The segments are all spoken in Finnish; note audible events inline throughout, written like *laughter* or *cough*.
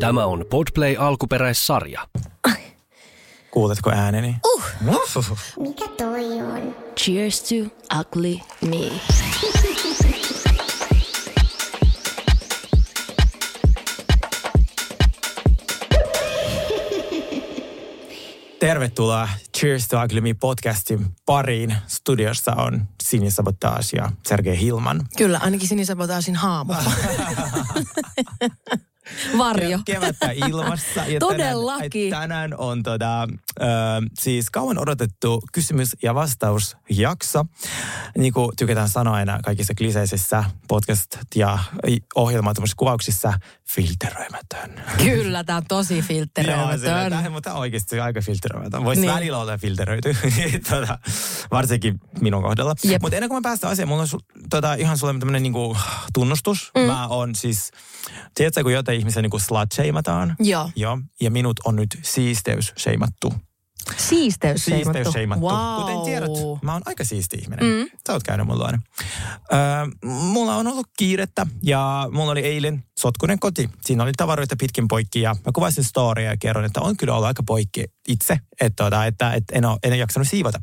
Tämä on Podplay alkuperäissarja. Kuuletko ääneni? Uh. *laughs* Mikä toi on? Cheers to ugly me. Tervetuloa Cheers to Ugly Me podcastin pariin. Studiossa on Sini Sabotage ja Sergei Hilman. Kyllä, ainakin sinisabotaasin haamu. *laughs* *laughs* Varjo. Kevättä ilmassa. Ja *laughs* Todellakin. Tänään, tänään on tota, äh, siis kauan odotettu kysymys- ja vastausjakso. Niin kuin tykätään sanoa aina kaikissa kliseisissä podcast- ja ohjelmatoimissa kuvauksissa, filteröimätön. Kyllä, tämä on tosi Joo, filtteröimätön. tämä, mutta oikeasti aika filteröimätön. Voisi Niin. välillä olla filteröity, *laughs* tota, varsinkin minun kohdalla. Mutta ennen kuin mä päästään asiaan, mulla on su, tota, ihan sulle tämmöinen niinku, tunnustus. Mm. Mä on siis, tiedätkö, kun jotain ihmisiä niinku slut-sheimataan? Joo. Joo. Ja minut on nyt siisteys-sheimattu. Siisteys Siisteys-sheimattu. Wow. Kuten tiedät, mä oon aika siisti ihminen. Mm. Sä oot käynyt mulla luona. Öö, mulla on ollut kiirettä ja mulla oli eilen sotkunen koti. Siinä oli tavaroita pitkin poikki ja mä kuvasin storya ja kerron, että on kyllä ollut aika poikki itse, että, että, että, että en, ole, en ole jaksanut siivota.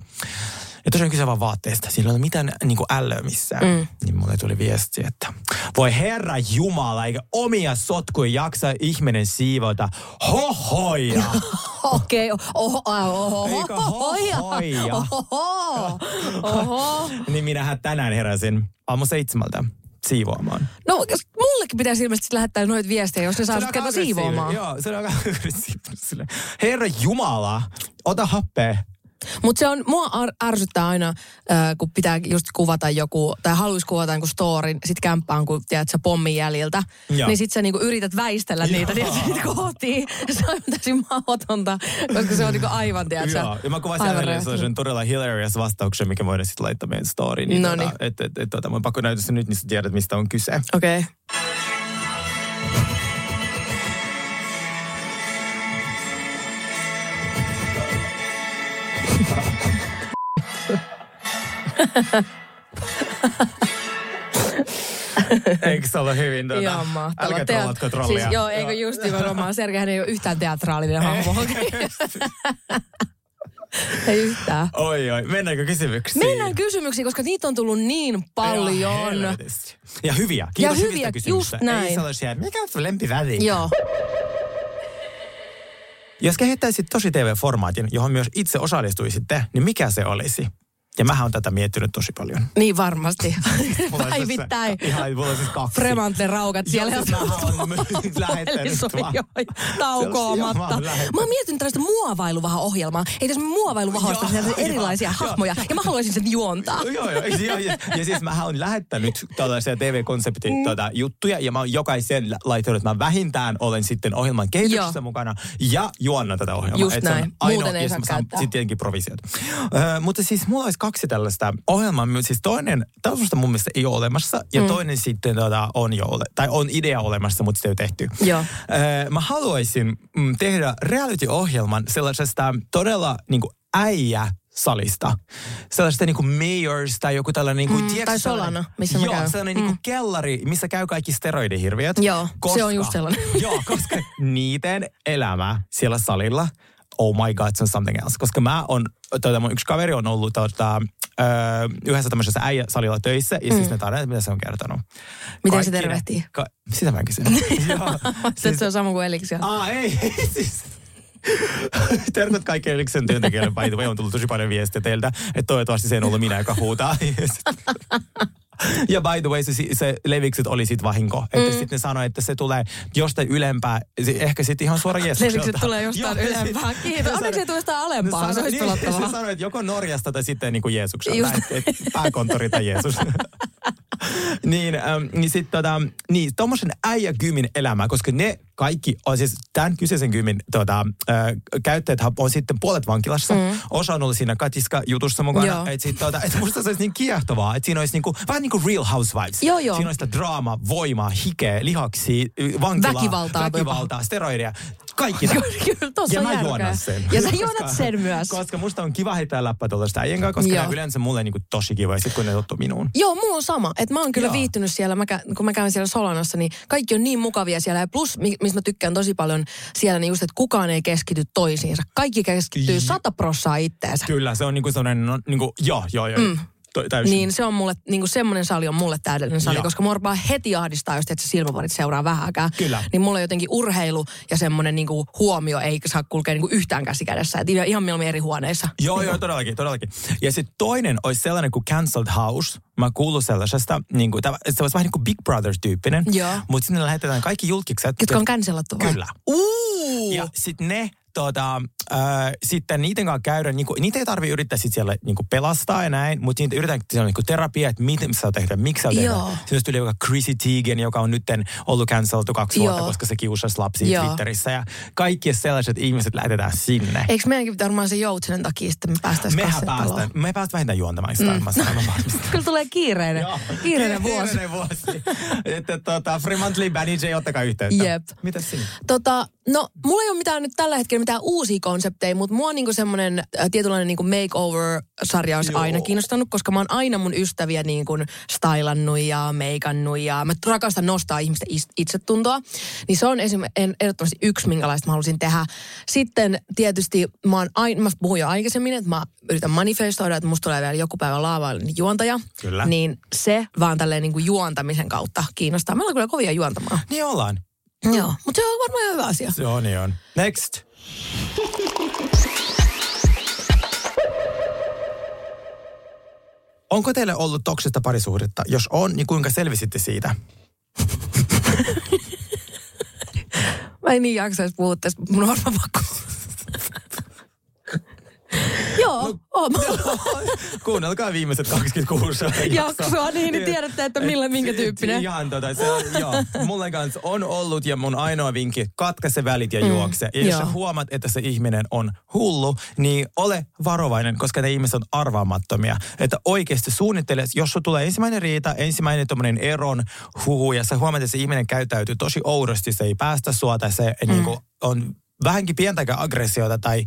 Ja tosiaan kyse vaan vaatteesta. Sillä ei ole mitään niin kuin ällöä missään. Mm. Niin mulle tuli viesti, että voi herra Jumala, eikä omia sotkuja jaksa ihminen siivota. Hohoja! *laughs* Okei, oho, oho, Eikö oho, hohoja? oho, oho. *laughs* niin minähän tänään heräsin aamu seitsemältä siivoamaan. No, mullekin pitäisi ilmeisesti lähettää noita viestejä, jos ne saa sut siivoamaan. Joo, se on aika *laughs* Herra Jumala, ota happea. Mutta se on, mua ar- ärsyttää aina, äh, kun pitää just kuvata joku, tai haluaisi kuvata joku storin, sit kämppään, kun tiedät sä pommin jäljiltä. Joo. Niin sit sä niinku yrität väistellä niitä, Joo. niin sit kotiin. *laughs* Se on täysin mahdotonta, koska se on niinku aivan, tiedät sä, Joo, ja mä kuvasin sellaisen todella hilarious vastauksen, mikä voidaan sitten laittaa meidän storyin. Niin tota, et, et, et, tota, mun pakko näyttää se nyt, niin sä tiedät, mistä on kyse. Okei. Okay. *laughs* Eikö se ole hyvin? Tuota, Ihan mahtavaa. Älkää Teat- trollatko trollia. Siis joo, eikö just nimenomaan. Sergeihän ei ole yhtään teatraalinen *laughs* hahmo. *laughs* ei yhtään. Oi, oi. Mennäänkö kysymyksiin? Mennään kysymyksiin, koska niitä on tullut niin paljon. Helvetisti. Ja hyviä. Kiitos Ja hyviä, just näin. Ei sellaisia, mikä on sun lempiväri? Joo. Jos kehittäisit tosi TV-formaatin, johon myös itse osallistuisitte, niin mikä se olisi? Ja mähän on tätä miettinyt tosi paljon. Niin varmasti. *laughs* Siis- *laughs* Päivittäin. Ihan, mulla on siis kaksi. Fremante raukat siellä. Joo, siis mähän on lähettänyt vaan. Taukoamatta. Mä oon. *laughs* Mä oon miettinyt tällaista muovailuvaha-ohjelmaa. Ei tässä muovailuvahoista erilaisia joo, hahmoja. Ja mä haluaisin sen juontaa. Joo, joo. Ja, ja, ja, ja siis mähän on lähettänyt tällaisia TV-konsepti Mm. tuota, juttuja ja mä oon jokaisen laittanut, että mä vähintään olen sitten ohjelman kehityksessä Joo. mukana ja juonnan tätä ohjelmaa. Just Et se on näin. Ainoa, Muuten ei ja saa mä käyttää. Sitten tietenkin provisiot. Mutta siis mulla olisi kaksi tällaista ohjelmaa. Siis toinen, tällaista mun mielestä ei ole olemassa ja mm. toinen sitten tota, on jo ole, tai on idea olemassa, mutta sitä ei ole tehty. Joo. Ö, mä haluaisin mm, tehdä reality-ohjelman sellaisesta todella niin kuin äijä salista. Sellaista niinku Mayors tai joku tällainen niinku, Mm, tiedätkö, tai Solana, missä mä Joo, käyn. sellainen niinku kellari, missä käy kaikki steroidihirviöt. Joo, se on just sellainen. Joo, koska *laughs* niiden elämä siellä salilla, oh my god, se on something else. Koska mä on, tuota, mun yksi kaveri on ollut tuota, ö, yhdessä tämmöisessä äijäsalilla töissä, ja siis ne tarinoit, mitä se on kertonut. Mm. Miten se Kaikki ne- tervehtii? Ka- sitä mä kysyn. *laughs* Joo. Siis... Se on sama kuin Eliksi. Aa, ei, *laughs* ei siis. Terkut kaikki Eliksen työntekijöille, by the way, on tullut tosi paljon viestiä teiltä, että toivottavasti se en ollut minä, joka huutaa. *laughs* Ja by the way, se, se levikset oli sit vahinko. Että mm. sitten ne sanoi, että se tulee jostain ylempää, se- ehkä sitten ihan suora *laughs* Jeesukselta. Levikset tulee jostain Joo, *laughs* ylempää. se- Kiitos. ne Onneksi sanoi- ei tule jostain ne alempaa. Se sanoi- olisi niin. Se sanoi, että joko Norjasta tai sitten niin kuin Jeesukselta. Et, et, pääkonttori tai Jeesus. *laughs* niin, ähm, niin sitten tota, niin, tommosen äijägymin elämä, koska ne kaikki on siis tämän kyseisen gymin tota, äh, käyttäjät on sitten puolet vankilassa. Mm. Osa on ollut siinä katiska-jutussa mukana. Että sit, tota, et musta se olisi niin kiehtovaa, että siinä olisi niinku, vähän niin kuin Real Housewives. Joo, joo. Siinä olisi sitä draamaa, voimaa, hikeä, lihaksia, vankilaa, Väkivaltaa väkivaltaa steroideja. Kaikki. *laughs* Kyllä, tossa Ja mä järkeä. juonan sen. Ja sä Koska- juonat sen myös. Koska musta on kiva heittää läppä tuolla sitä äijän kanssa, koska Joo. ne yleensä mulle niinku tosi kiva, ja sit kun ne tottuu minuun. Joo, mulla on sama. Että mä oon kyllä Joo. viihtynyt siellä, mä kä- kun mä käyn siellä Solanossa, niin kaikki on niin mukavia siellä. Ja plus, mistä mä tykkään tosi paljon siellä, niin just, että kukaan ei keskity toisiinsa. Kaikki keskittyy sata prossaa itteensä. Kyllä, se on niinku sellainen, no, niinku, joo, joo, joo. Mm. Täysin. Niin se on mulle, niin kuin semmoinen sali on mulle täydellinen sali, Joo. koska mua heti ahdistaa just, että se silmäparit seuraa vähäkään. Kyllä. Niin mulle jotenkin urheilu ja semmoinen niin kuin huomio ei saa kulkea niin kuin yhtään käsi kädessä. Et ihan mieluummin eri huoneissa. Joo, joo, todellakin, todellakin. Ja sitten toinen olisi sellainen kuin Cancelled House. Mä oon kuullut sellaisesta, niin kuin, se olisi vähän niin kuin Big Brother-tyyppinen. Joo. Mutta sinne lähetetään kaikki julkikset. Jotka on cancelattu vai? Kyllä. Uuu! Ja sitten ne, tota, äh, sitten niiden kanssa käydä, niinku, niitä ei tarvitse yrittää sit siellä niinku pelastaa ja näin, mutta niitä yritetään siellä on niinku terapia, että miten sä tehdä, miksi sä tehdä. Sitten tuli vaikka Chrissy Teigen, joka on nyt ollut canceltu kaksi vuotta, Joo. koska se kiusasi lapsia Joo. Twitterissä. Ja kaikki sellaiset ihmiset lähetetään sinne. Eikö meidänkin pitää varmaan se joutsenen takia sitten me päästäisiin Mehän päästään, me päästään vähintään juontamaan sitä, mm. mä sanon. *laughs* Kyllä tulee kiireinen, kiireinen vuosi. Kiireinen vuosi. että tota, Fremantly Banijay, ottakaa yhteyttä. Jep. Mitäs sinne? Tota, no, mulla ei ole mitään nyt tällä hetkellä mitään uusia konsepteja, mutta mua niinku semmoinen äh, tietynlainen niinku makeover-sarja olisi Joo. aina kiinnostanut, koska mä oon aina mun ystäviä niinku stylannut ja meikannut ja mä rakastan nostaa ihmisten is- itsetuntoa. Niin se on esim- en, ehdottomasti yksi, minkälaista mä haluaisin tehdä. Sitten tietysti mä oon aina, mä puhuin jo aikaisemmin, että mä yritän manifestoida, että musta tulee vielä joku päivä laavaille juontaja. Kyllä. Niin se vaan tälleen niinku juontamisen kautta kiinnostaa. Meillä on kyllä kovia juontamaan. Niin ollaan. Joo, mutta se on varmaan hyvä asia. Se on, niin on. Next. Onko teille ollut toksista parisuhdetta? Jos on, niin kuinka selvisitte siitä? Mä en niin jaksaisi puhua tästä, mun on pakko. *laughs* Joo, on. *laughs* Kuunnelkaa viimeiset 26 Jaksoa, niin, niin tiedätte, että millä, minkä tyyppinen. Ihan tota, se on, joo. Mulle kanssa on ollut ja mun ainoa vinkki, katkaise välit ja juokse. Ja jos sä huomaat, että se ihminen on hullu, niin ole varovainen, koska ne ihmiset on arvaamattomia. Että oikeasti suunnittele, jos sulla tulee ensimmäinen riita, ensimmäinen tommonen eron huhu ja sä huomaat, että se ihminen käyttäytyy tosi oudosti, se ei päästä sua tai se mm. niin kuin, on vähänkin pientäkään aggressiota tai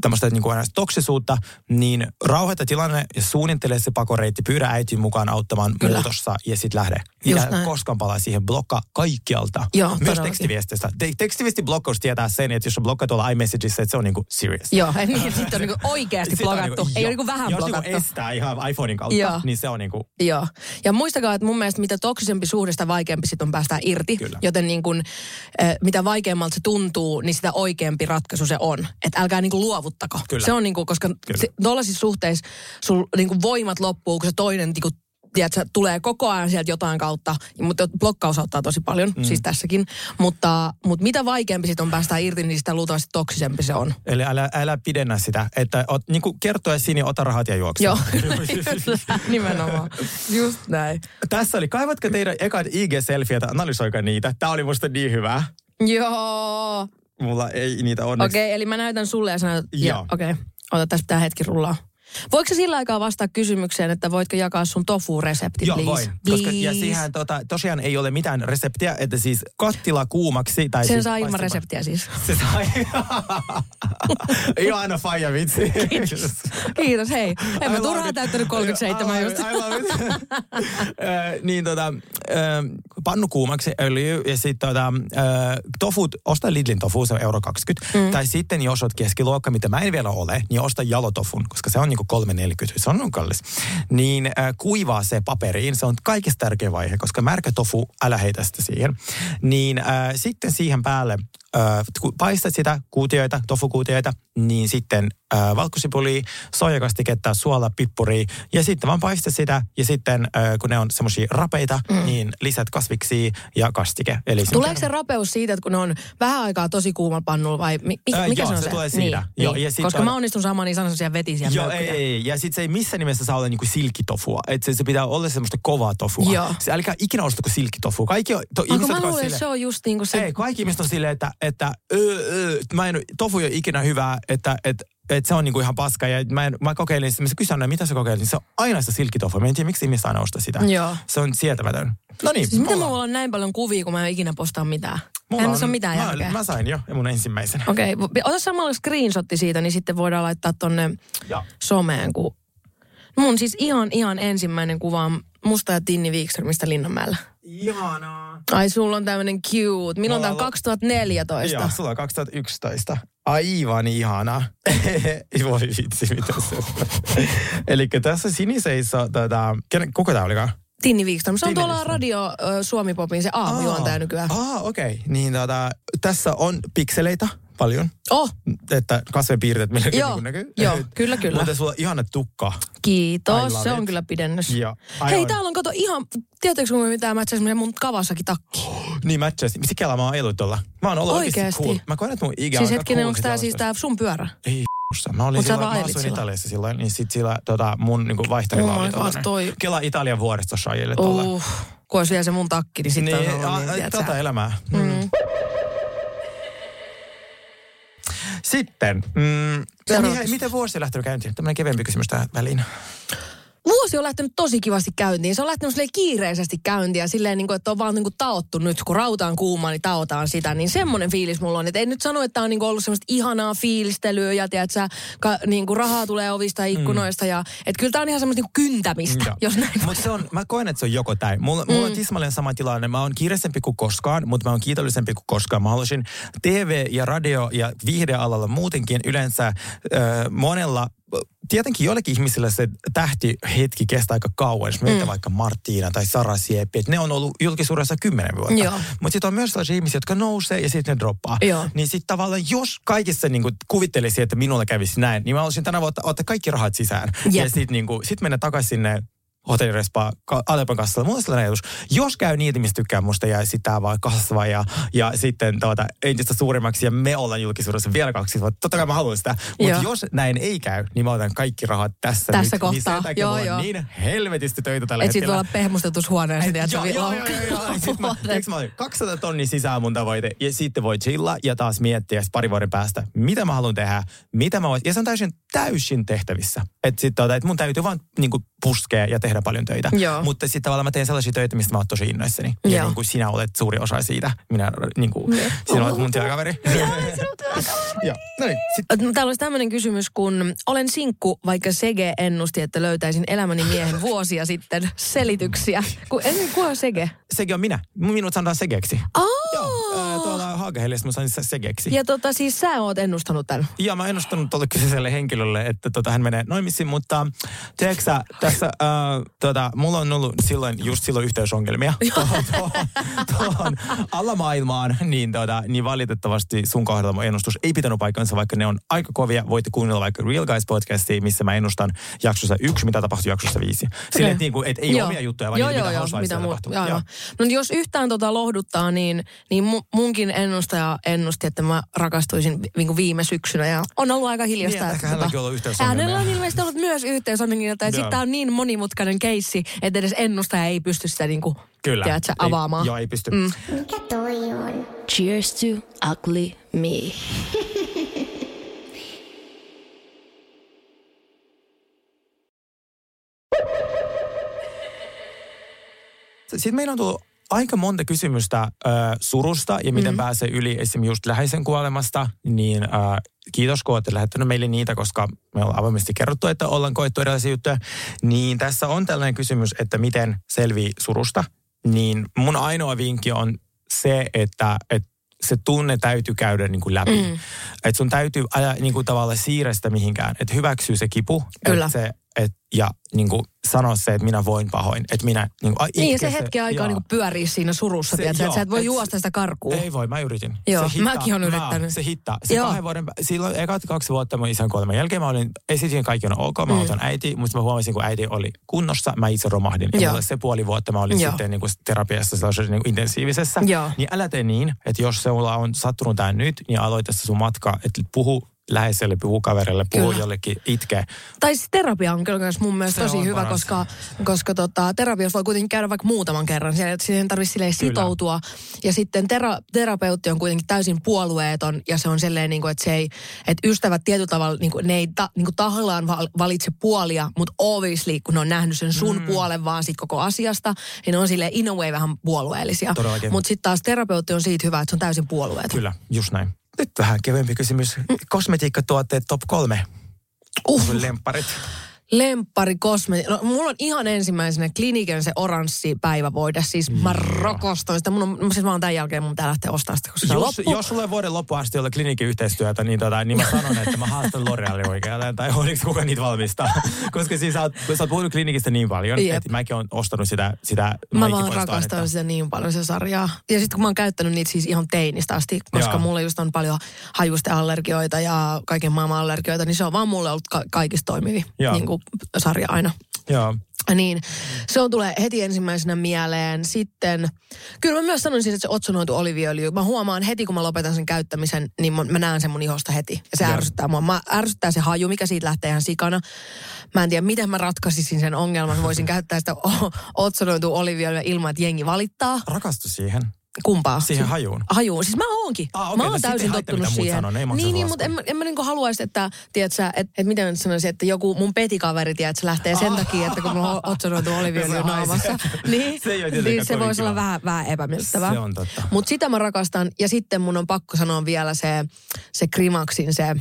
tämmöistä niin kuin toksisuutta, niin rauhoita tilanne ja suunnittele se pakoreitti, pyydä äitin mukaan auttamaan Kyllä. muutossa ja sitten lähde. Ja koskaan palaa siihen, blokkaa kaikkialta. Joo, Myös todellakin. tekstiviestistä. Te- tekstiviestiblokkaus tietää sen, että jos blokkaat tuolla iMessageissa, että se on niinku serious. Joo, *laughs* niin, sitten on niinku oikeasti Sit on blokattu. niinku- Ei joo. ole niinku vähän jos blokattu. Jos estää ihan iPhonein kautta, Joo. niin se on niinku... Joo. Ja muistakaa, että mun mielestä mitä toksisempi suhde, sitä vaikeampi sit on päästää irti. Kyllä. Joten niin kun, äh, mitä vaikeammalta se tuntuu, niin sitä oikeampi ratkaisu se on. Että älkää niin kuin luovuttako. Kyllä. Se on niin kuin, koska tuollaisissa suhteissa sul niin kuin voimat loppuu, kun se toinen niin kuin, tiedätkö, tulee koko ajan sieltä jotain kautta, mutta blokkaus auttaa tosi paljon, mm. siis tässäkin. Mutta, mutta mitä vaikeampi sit on päästää irti, niin sitä luultavasti toksisempi se on. Eli älä, älä pidennä sitä, että ot, niinku kertoa siinä, ota rahat ja juokse. Joo, *laughs* nimenomaan. Just näin. Tässä oli, kaivatko teidän ekat IG-selfietä, analysoikaa niitä. Tämä oli musta niin hyvä. Joo. Mulla ei niitä onneksi. Okei, okay, eli mä näytän sulle ja sanot, Joo. okei, okay. ota tässä pitää hetki rullaa. Voiko sä sillä aikaa vastaa kysymykseen, että voitko jakaa sun tofu-resepti, Joo, please? voin. Koska, ja Please. siihen tota, tosiaan ei ole mitään reseptiä, että siis kattila kuumaksi. Tai Sen siis saa ilman reseptiä siis. *laughs* Se sai. *laughs* Ihana faija vitsi. Kiitos, hei. En mä it. täyttänyt 37 I just. *laughs* niin tota, pannu kuumaksi öljy ja sitten tota, tofut, osta Lidlin tofu, se on euro 20. Mm. Tai sitten jos oot keskiluokka, mitä mä en vielä ole, niin osta jalotofun, koska se on niinku 3,40, se on kallis. Niin ö, kuivaa se paperiin, se on kaikista tärkeä vaihe, koska märkä tofu, älä heitä sitä siihen. Niin ö, sitten siihen päälle ö, kun paistat sitä kuutioita, tofukuutioita, niin sitten ö, valkosipuli, soijakastiketta, suola, pippuri ja sitten vaan paistat sitä ja sitten ö, kun ne on semmoisia rapeita, mm. niin lisät kasviksi ja kastike. Eli Tuleeko se rapeus siitä, että kun ne on vähän aikaa tosi kuumalla pannulla vai mi- mi- Ää, mikä joo, se on se se? tulee siitä. Niin, Joo, niin. ja sit Koska on- mä onnistun saamaan niin sellaisia vetisiä Joo, ei, ei. Ja sitten se ei missään nimessä saa olla niinku silkkitofua. Että se, se pitää olla semmoista kovaa tofua. Joo. Se, älkää ikinä ostako silkkitofua. Kaikki on, to, Onko mä luulen, että silleen- se on just niin kuin se... Ei, kaikki ihmiset on silleen, että, että öö, öö, mä en, tofu ei ole ikinä hyvää, että, että että se on niinku ihan paska. Ja mä, en, mä kokeilin, mä kysyin aina, mitä sä kokeilit, niin se on aina sitä silkkitofua. Mä en tiedä, miksi ihmiset aina ostaa sitä. Joo. Se on sietämätön. No niin, Siis miten mulla on näin paljon kuvia, kun mä en ikinä postaa mitään? Eihän tässä ole mitään mä, järkeä. mä sain jo mun ensimmäisen. Okei, okay. ota samalla screenshotti siitä, niin sitten voidaan laittaa tonne Ja. someen, kun... Mun siis ihan, ihan ensimmäinen kuva on musta ja Tinni Wikströmistä Linnanmäellä. Ihanaa. Ai, sulla on tämmönen cute. Milloin tää on Mulla on- 2014? Joo, sulla on 2011. Aivan ihana. *laughs* Voi vitsi, mitä se Eli tässä siniseissä, tätä, kenen, kuka tämä olikaan? Tinni Wikström. Se on Tinni tuolla Wikström. Radio Suomi Popin se aamujuontaja nykyään. Ah, okei. Okay. Niin tota, tässä on pikseleitä paljon, Oh, että kasvenpiirteet milläkin Joo, niin näkyy. joo, kyllä, kyllä. Mutta sulla on ihana tukka. Kiitos. Se on kyllä pidennys. Joo, Hei, aivan. täällä on kato ihan, tiedättekö kun mitä mä itse mun kavassakin takki? *gasps* Niin matchasi. Miksi kela mä oon ellut tuolla? Mä oon ollut oikeasti Oikeesti? cool. Mä koen, että mun ikä on Siis hetkinen, cool onko tää siis tää sun pyörä? Ei. Mä olin silloin, mä asuin silloin. Italiassa silloin, niin sit sillä tota, mun niinku vaihtarilla Oh oli God, tollanen. toi- Kela Italian vuoristo shajille tuolla. Uh, kun olisi vielä se mun takki, niin sitten Niin, on ollut niin, a- tota elämää. Mm. Sitten, mm, miten vuosi on lähtenyt käyntiin? Tämmöinen keveämpi kysymys tähän väliin. Vuosi on lähtenyt tosi kivasti käyntiin. Se on lähtenyt silleen kiireisesti käyntiin ja silleen, niin kuin, että on vaan niin kuin taottu nyt, kun rauta on kuuma, niin taotaan sitä. Niin semmoinen fiilis mulla on. Että en nyt sano, että on niin kuin ollut semmoista ihanaa fiilistelyä ja tiedätkö, ka, niin kuin rahaa tulee ovista ja ikkunoista. Ja, että kyllä tää on ihan semmoista niin kuin kyntämistä, Joo. jos näin Mutta se on, mä koen, että se on joko tai. Mulla, mulla Mm. on tismalleen sama tilanne. Mä oon kiireisempi kuin koskaan, mutta mä oon kiitollisempi kuin koskaan. Mä haluaisin TV- ja radio- ja viihdealalla muutenkin yleensä äh, monella Tietenkin joillekin ihmisille se tähtihetki kestää aika kauan. Jos mm. vaikka Marttiina tai Sara Sieppi, että ne on ollut julkisuudessa kymmenen vuotta. Mutta sitten on myös sellaisia ihmisiä, jotka nousee ja sitten ne droppaa. Joo. Niin sitten tavallaan, jos kaikissa niin kuvittelisi, että minulla kävisi näin, niin mä haluaisin tänä vuonna ottaa kaikki rahat sisään. Jep. Ja sitten niin sit mennä takaisin sinne hotellirespaa ka- Alepan kassalla. Mulla on sellainen ajatus, jos käy niitä, mistä tykkää musta ja sitä vaan kasvaa ja, ja sitten tuota, entistä suuremmaksi ja me ollaan julkisuudessa vielä kaksi vuotta. Totta kai mä haluan sitä. Mutta jos näin ei käy, niin mä otan kaikki rahat tässä, Tässä nyt. kohtaa. Niin sen takia Joo, joo. niin helvetisti töitä tällä sit hetkellä. voi olla pehmustetussa huoneessa, tiedätkö, Joo, joo, joo, joo, joo. Sitten mä, tiedätkö mä olin 200 tonnia sisään mun tavoite. Ja sitten voi chilla ja taas miettiä pari vuoden päästä, mitä mä haluan tehdä, mitä mä voisin. Ja se on täysin, täysin tehtävissä. Että sit tota, et mun täytyy vaan niinku puskea ja tehdä paljon töitä. Joo. Mutta sitten tavallaan mä teen sellaisia töitä, mistä mä oon tosi innoissani. Ja niin kuin sinä olet suuri osa siitä. Minä niin kuin, sinä olet mun työkaveri. Joo, no niin. Täällä olisi tämmöinen kysymys, kun olen sinkku, vaikka Sege ennusti, että löytäisin elämäni miehen vuosia sitten selityksiä. Kun en kuka on Sege? sekin on minä. Minut sanotaan segeksi. Oh! Haagaheliassa mä sain se segeksi. Ja tota, siis sä oot ennustanut tämän. Ja mä oon ennustanut tuolle kyseiselle henkilölle, että tota, hän menee naimisiin, mutta tiedätkö sä, tässä, äh, tota, mulla on ollut silloin, just silloin yhteysongelmia *laughs* tuohon, tuohon, tuohon alamaailmaan, niin, tota, niin valitettavasti sun kohdalla mun ennustus ei pitänyt paikkansa, vaikka ne on aika kovia. Voitte kuunnella vaikka Real Guys podcastia, missä mä ennustan jaksossa yksi, mitä tapahtui jaksossa viisi. Silleen, että, niinku, et ei Joo. omia juttuja, vaan joo, niitä, joo, mitä joo, mitä muu- tapahtuu. joo, Joo. No jos yhtään tota lohduttaa, niin, niin mu- munkin ennustaja ennusti, että mä rakastuisin vi- niin kuin viime syksynä. Ja on ollut aika hiljasta. Niin, että hänelläkin on ollut. Hänellä on ilmeisesti ollut myös yhteysongelmia. Sitten tämä on niin monimutkainen keissi, että edes ennustaja ei pysty sitä niin kuin, Kyllä. tiedätkö, Ei- avaamaan. Joo, ei pysty. Mm. Mikä toi on? Cheers to ugly me. Sitten meillä on tullut aika monta kysymystä äh, surusta ja miten mm. pääsee yli esimerkiksi just läheisen kuolemasta. Niin äh, kiitos, kun olette lähettänyt meille niitä, koska me ollaan avoimesti kerrottu, että ollaan koettu erilaisia juttuja. Niin tässä on tällainen kysymys, että miten selvii surusta. Niin mun ainoa vinkki on se, että, että se tunne täytyy käydä niin kuin läpi. Mm. Että sun täytyy aja, niin kuin tavallaan siirrä sitä mihinkään. Että hyväksyy se kipu. Kyllä. Että se, et, ja niin kuin sanoa se, että minä voin pahoin. Että minä niin kuin, Niin, se hetki aikaa niin pyörii siinä surussa, Se- tiedätkö, joo, että sä et voi et- juosta sitä karkuun. Ei voi, mä yritin. Joo, se mäkin oon mä- yrittänyt. se hittaa. Se Joo. kahden vuoden, silloin ekat kaksi vuotta mun isän kuoleman jälkeen mä olin, esitin kaikki on ok, mä Mm. autan äiti, mutta mä huomasin, kun äiti oli kunnossa, mä itse romahdin. Ja mulle se puoli vuotta mä olin Joo. sitten niin kuin terapiassa sellaisessa niin kuin intensiivisessä. Joo. Niin älä tee niin, että jos sulla on sattunut tämä nyt, niin aloita se sun matka, että puhu läheiselle, puhuu kaverille, puhuu Kyllä. jollekin, itkee. Tai siis terapia on kyllä myös mun mielestä Se tosi hyvä, paras. koska, koska tota, terapiassa voi kuitenkin käydä vaikka muutaman kerran. Siihen silleen Kyllä. sitoutua. Ja sitten tera, terapeutti on kuitenkin täysin puolueeton ja se on silleen, niin kuin, että, se ei, että ystävät tietyllä tavalla, niin kuin, ne ei ta, niin kuin tahallaan val- valitse puolia, mutta obviously, kun ne on nähnyt sen sun mm. puolen vaan sit koko asiasta, niin ne on silleen in a way vähän puolueellisia. Mutta sitten taas terapeutti on siitä hyvä, että se on täysin puolueeton. Kyllä, just näin. Nyt vähän kevyempi kysymys. Kosmetiikkatuotteet top kolme. Uh. Sun Lemparit. Lemppari kosmeti. No, mulla on ihan ensimmäisenä kliniken se oranssi päivävoide. Siis mä rakastan sitä. Mun on, siis mä oon tämän jälkeen mun pitää lähteä ostamaan sitä, koska Jos, loppu. jos sulla ei vuoden loppuun asti olla klinikin yhteistyötä, niin, tota, niin mä sanon, että mä haastan L'Orealin oikealle, tai oliko kuka niitä valmistaa. *laughs* Koska siis sä oot, sä oot puhunut klinikistä niin paljon, Jep. että mäkin oon ostanut sitä, sitä Mä vaan rakastan sitä niin paljon, se sarjaa. Ja sitten kun mä oon käyttänyt niitä siis ihan teinistä asti, koska Joo. mulla just on paljon hajusteallergioita ja kaiken maailman allergioita, niin se on vaan mulle ollut ka- kaikista toimivi Joo. niin kuin sarja aina. Joo. Niin, se on tulee heti ensimmäisenä mieleen. Sitten, kyllä mä myös sanoisin, että se otsonoitu oliviöljy, mä huomaan heti, kun mä lopetan sen käyttämisen, niin mä, mä näen sen mun ihosta heti. Ja se Joo. ärsyttää mua. Mä, ärsyttää se haju, mikä siitä lähtee ihan sikana. Mä en tiedä, miten mä ratkaisisin sen ongelman. Voisin *laughs* käyttää sitä otsonoitu oliviöljyä ilman, että jengi valittaa. Rakastu siihen. Kumpaa? Siihen hajuun. Hajuun. Siis mä oonkin. Ah, okei, mä no oon ei täysin tottunut siihen. sanoo, ne ei niin, niin mutta en, en mä niinku haluaisi, että, tiedätkö, että, että miten mä sanoisin, että joku mun petikaveri, tiedätkö, se lähtee sen takia, että kun mulla on otsonoitu *laughs* oliviöljy naamassa. *laughs* Niin, Se ei niin se voisi olla vähän, vähän epämiellyttävää. Se on totta. Mutta sitä mä rakastan. Ja sitten mun on pakko sanoa vielä se, se Krimaksin se,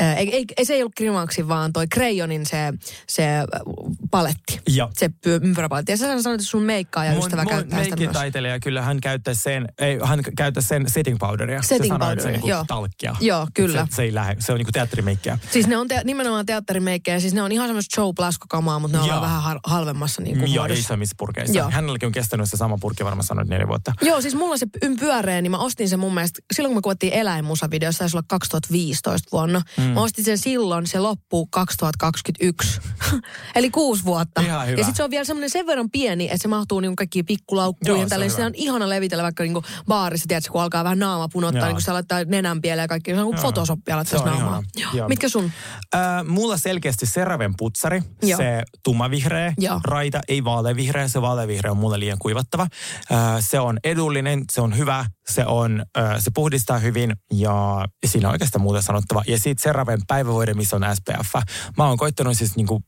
ei, ei, ei, se ei ollut Krimaksin, vaan toi Crayonin se, se paletti. Joo. Se ympyräpaletti. Ja sä sanoit, että sun meikkaa ja ystävä mun, mun käyttää sitä myös. meikkitaiteilija, kyllä hän käyttää sen, ei, hän käyttää sen setting powderia. Setting se powderia, on joo. niinku talkkia. Joo, kyllä. Se, se ei lähde, se on niinku teatterimeikkiä. Siis ne on te- nimenomaan teatterimeikkejä, siis ne on ihan semmoista show kamaa mutta ne on Joo. vähän har- halvemmassa niin kuin Joo, isommissa purkeissa. Joo. Hänelläkin on kestänyt se sama purkki varmaan sanoit neljä vuotta. Joo, siis mulla se ym- pyöreä, niin mä ostin sen mun mielestä, silloin kun me kuvattiin eläinmusavideo, se taisi olla 2015 vuonna. Mm. Mä ostin sen silloin, se loppuu 2021. *laughs* Eli kuusi vuotta. Ihan hyvä. Ja sitten se on vielä semmoinen sen verran pieni, että se mahtuu niin kaikkiin pikkulaukkuihin. Joo, se on hyvä. on ihana levitellä vaikka niin baarissa, tiedätkö, kun alkaa vähän naama punottaa, Joo. niin kun se laittaa nenän pieleen ja kaikki. Se on kuin Se laittaisi on naamaa. Joo. Mitkä sun? Äh, mulla selkeästi CeraVen putsari, Joo. se tummanvihreä Joo. raita, ei vaaleanvihreä, se vaaleanvihreä on mulle liian kuivattava. Äh, se on edullinen, se on hyvä, se, on, äh, se puhdistaa hyvin ja siinä on oikeastaan muuta sanottava. Ja sitten CeraVen päivävoide, missä on SPF. Mä oon koittanut siis niinku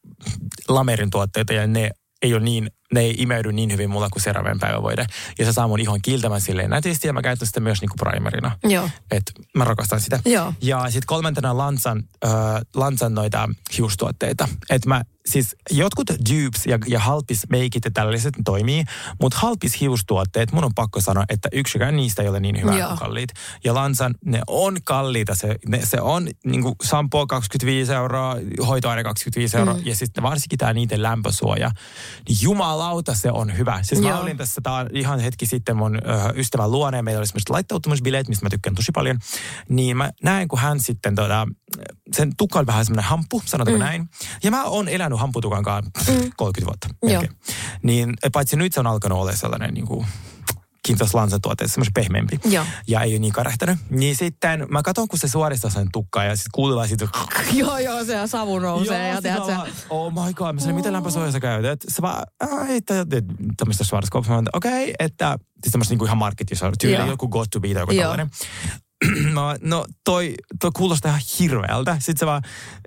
Lamerin tuotteita ja ne ei ole niin, ne ei imeydy niin hyvin mulla kuin CeraVen päivävoide. Ja se saa mun ihon kiiltämään silleen nätisti ja mä käytän sitä myös niinku primerina. Joo. Et mä rakastan sitä. Joo. Ja sitten kolmantena Lansan, äh, Lansan noita hiustuotteita. Että mä, siis jotkut dupes ja, ja halpis meikit ja tällaiset toimii, mutta halpis hiustuotteet, mun on pakko sanoa, että yksikään niistä ei ole niin hyvä Joo. kuin kalliit. Ja Lansan, ne on kalliita. Se, ne, se on niinku shampoo 25 euroa, hoitoaine 25 euroa mm. ja sitten varsinkin tämä niiden lämpösuoja. Niin jumalauta se on hyvä. Siis mä Joo. olin tässä tää ihan hetki sitten mun ö, ystävän luona ja meillä oli semmoiset laittautumisbileet, mistä mä tykkään tosi paljon. Niin mä näen, kun hän sitten tota, sen tukka oli vähän semmoinen hampu, sanotaanko mm. näin. Ja mä oon elänyt hamputukan kanssa mm. 30 vuotta. Joo. Niin paitsi nyt se on alkanut olla sellainen niin kuin, kiitos Lansan tuotteessa, semmoisen pehmeämpi. Joo. Ja ei ole niin karehtänyt. Niin sitten mä katson, kun se suoristaa sen tukkaa ja sitten kuullaan siitä, *laughs* Joo, joo, se savu nousee ja tiedät mä sä. vaan, Oh my god, mä sanoin, mitä lämpösuojaa sä käytät? Se vaan, "Ai, että tämmöistä Schwarzkopf. Mä okei, että siis tämmöistä niinku ihan marketissa, tyyli Joo. joku got to be tai joku Joo. tällainen. *clears throat* Vaan, no toi, toi kuulostaa ihan hirveältä. Sitten se vaan,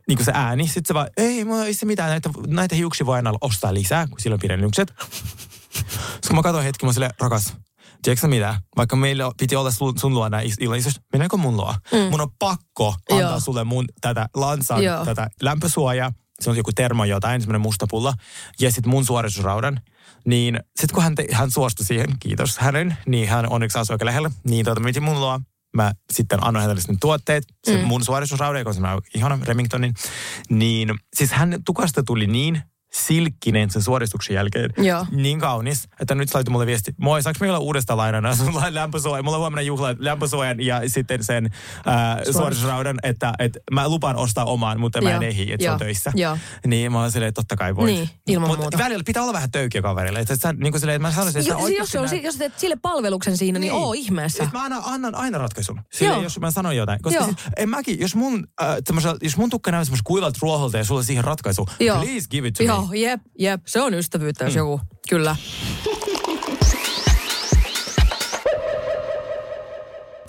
niin kuin se ääni, sitten se vaan, ei, mulla ei se mitään, näitä, näitä hiuksia voi aina ostaa lisää, kun sillä on pidennykset. *laughs* Sitten kun mä katsoin hetki, mä silleen, rakas, tiedätkö mitä? Vaikka meillä piti olla sun, sun luona illan isosti, mennäänkö mun luo? Mm. Mun on pakko antaa Joo. sulle mun tätä lansan, Joo. tätä lämpösuojaa. Se on joku termo jotain, semmoinen musta pulla. Ja sitten mun suoritusraudan. Niin sitten kun hän, te, hän suostui siihen, kiitos hänen, niin hän onneksi asui aika lähellä. Niin tuota, miten mun luo, mä sitten annoin hänelle sitten tuotteet, se mm. mun suoritusrauda, joka on semmoinen ihana Remingtonin. Niin siis hän tukasta tuli niin silkkinen sen suoristuksen jälkeen. Joo. Niin kaunis, että nyt laitat mulle viesti. Moi, saanko meillä uudestaan lainana *laughs* sun lämpösuojan? Mulla on huomenna juhla lämpösuojan ja sitten sen ää, suoritusraudan, että, että mä lupaan ostaa omaan, mutta mä en ehdi, että se on töissä. Joo. Niin mä oon silleen, että totta kai voit. Niin, ilman Mutta muuta. välillä pitää olla vähän töykiä kaverille. Että sä, niin kuin silleen, että mä sanoisin, että Jo, jos, on, näet- jos teet sille palveluksen siinä, niin, niin oo ihmeessä. et mä annan, annan aina ratkaisun. Sille, Joo. jos mä sanon jotain. Koska Joo. siis, en mäkin, jos mun, äh, jos mun tukka näyttää kuivalta ruoholta ja sulla siihen ratkaisu, Joo. please give it to Joo, me. Jep, jep. Se on ystävyyttä, Mm. jos joku. Kyllä. *laughs*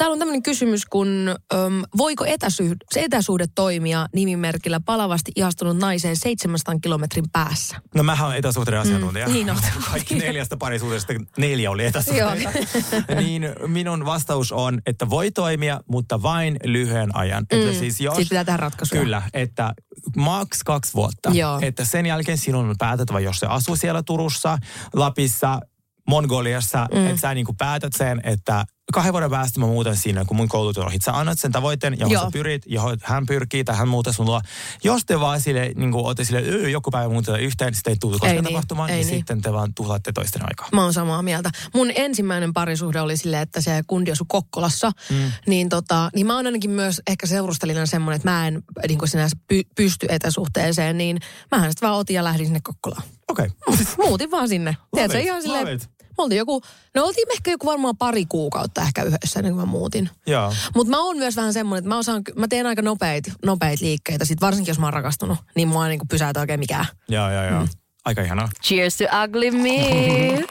Täällä on tämmöinen kysymys, kun äm, voiko etäsuhde, etäsuhde toimia nimimerkillä palavasti ihastunut naiseen 700 kilometrin päässä? No mähän olen etäsuhteiden asiantuntija. niin oot. *laughs* Kaikki neljästä parisuhteesta neljä oli etäsuhteita. *laughs* niin minun vastaus on, että voi toimia, mutta vain lyhyen ajan. Mm. Että siis jos, pitää tehdä ratkaisuja. Kyllä, että maks kaksi vuotta. Joo. Että sen jälkeen sinun on päätettävä, jos se asuu siellä Turussa, Lapissa, Mongoliassa, mm. että sä niin kuin päätät sen, että kahden vuoden päästä mä muutan sinne, kun mun koulut on ohi. Sä annat sen tavoitteen, johon Joo. sä pyrit, johon hän pyrkii tai hän muuta sun luo. Jos te vaan sille, niin kuin ootte sille, "Öö, joku päivä muutetaan yhteen, sitten ei tule koskaan niin, tapahtumaan, ei niin, niin. sitten te vaan tuhlaatte toisten aikaa. Mä oon samaa mieltä. Mun ensimmäinen parisuhde oli silleen, että se kundi asui Kokkolassa. Mm. Niin, tota, niin mä oon ainakin myös ehkä seurustelina semmoinen, että mä en niin kuin sinänsä py, pysty etäsuhteeseen. Niin mähän sitten vaan otin ja lähdin sinne Kokkolaan. Okei. Okay. Muutin vaan sinne. Tiedätkö, ihan silleen. Me oltiin joku, no oltiin ehkä joku varmaan pari kuukautta ehkä yhdessä ennen kuin mä muutin. Joo. Mutta mä oon myös vähän semmoinen, että mä, osaan, mä teen aika nopeita nopeit liikkeitä. Sit varsinkin jos mä oon rakastunut, niin mua ei niinku pysäytä oikein mikään. Joo, joo, joo. Mm. Aika ihanaa. Cheers to ugly me.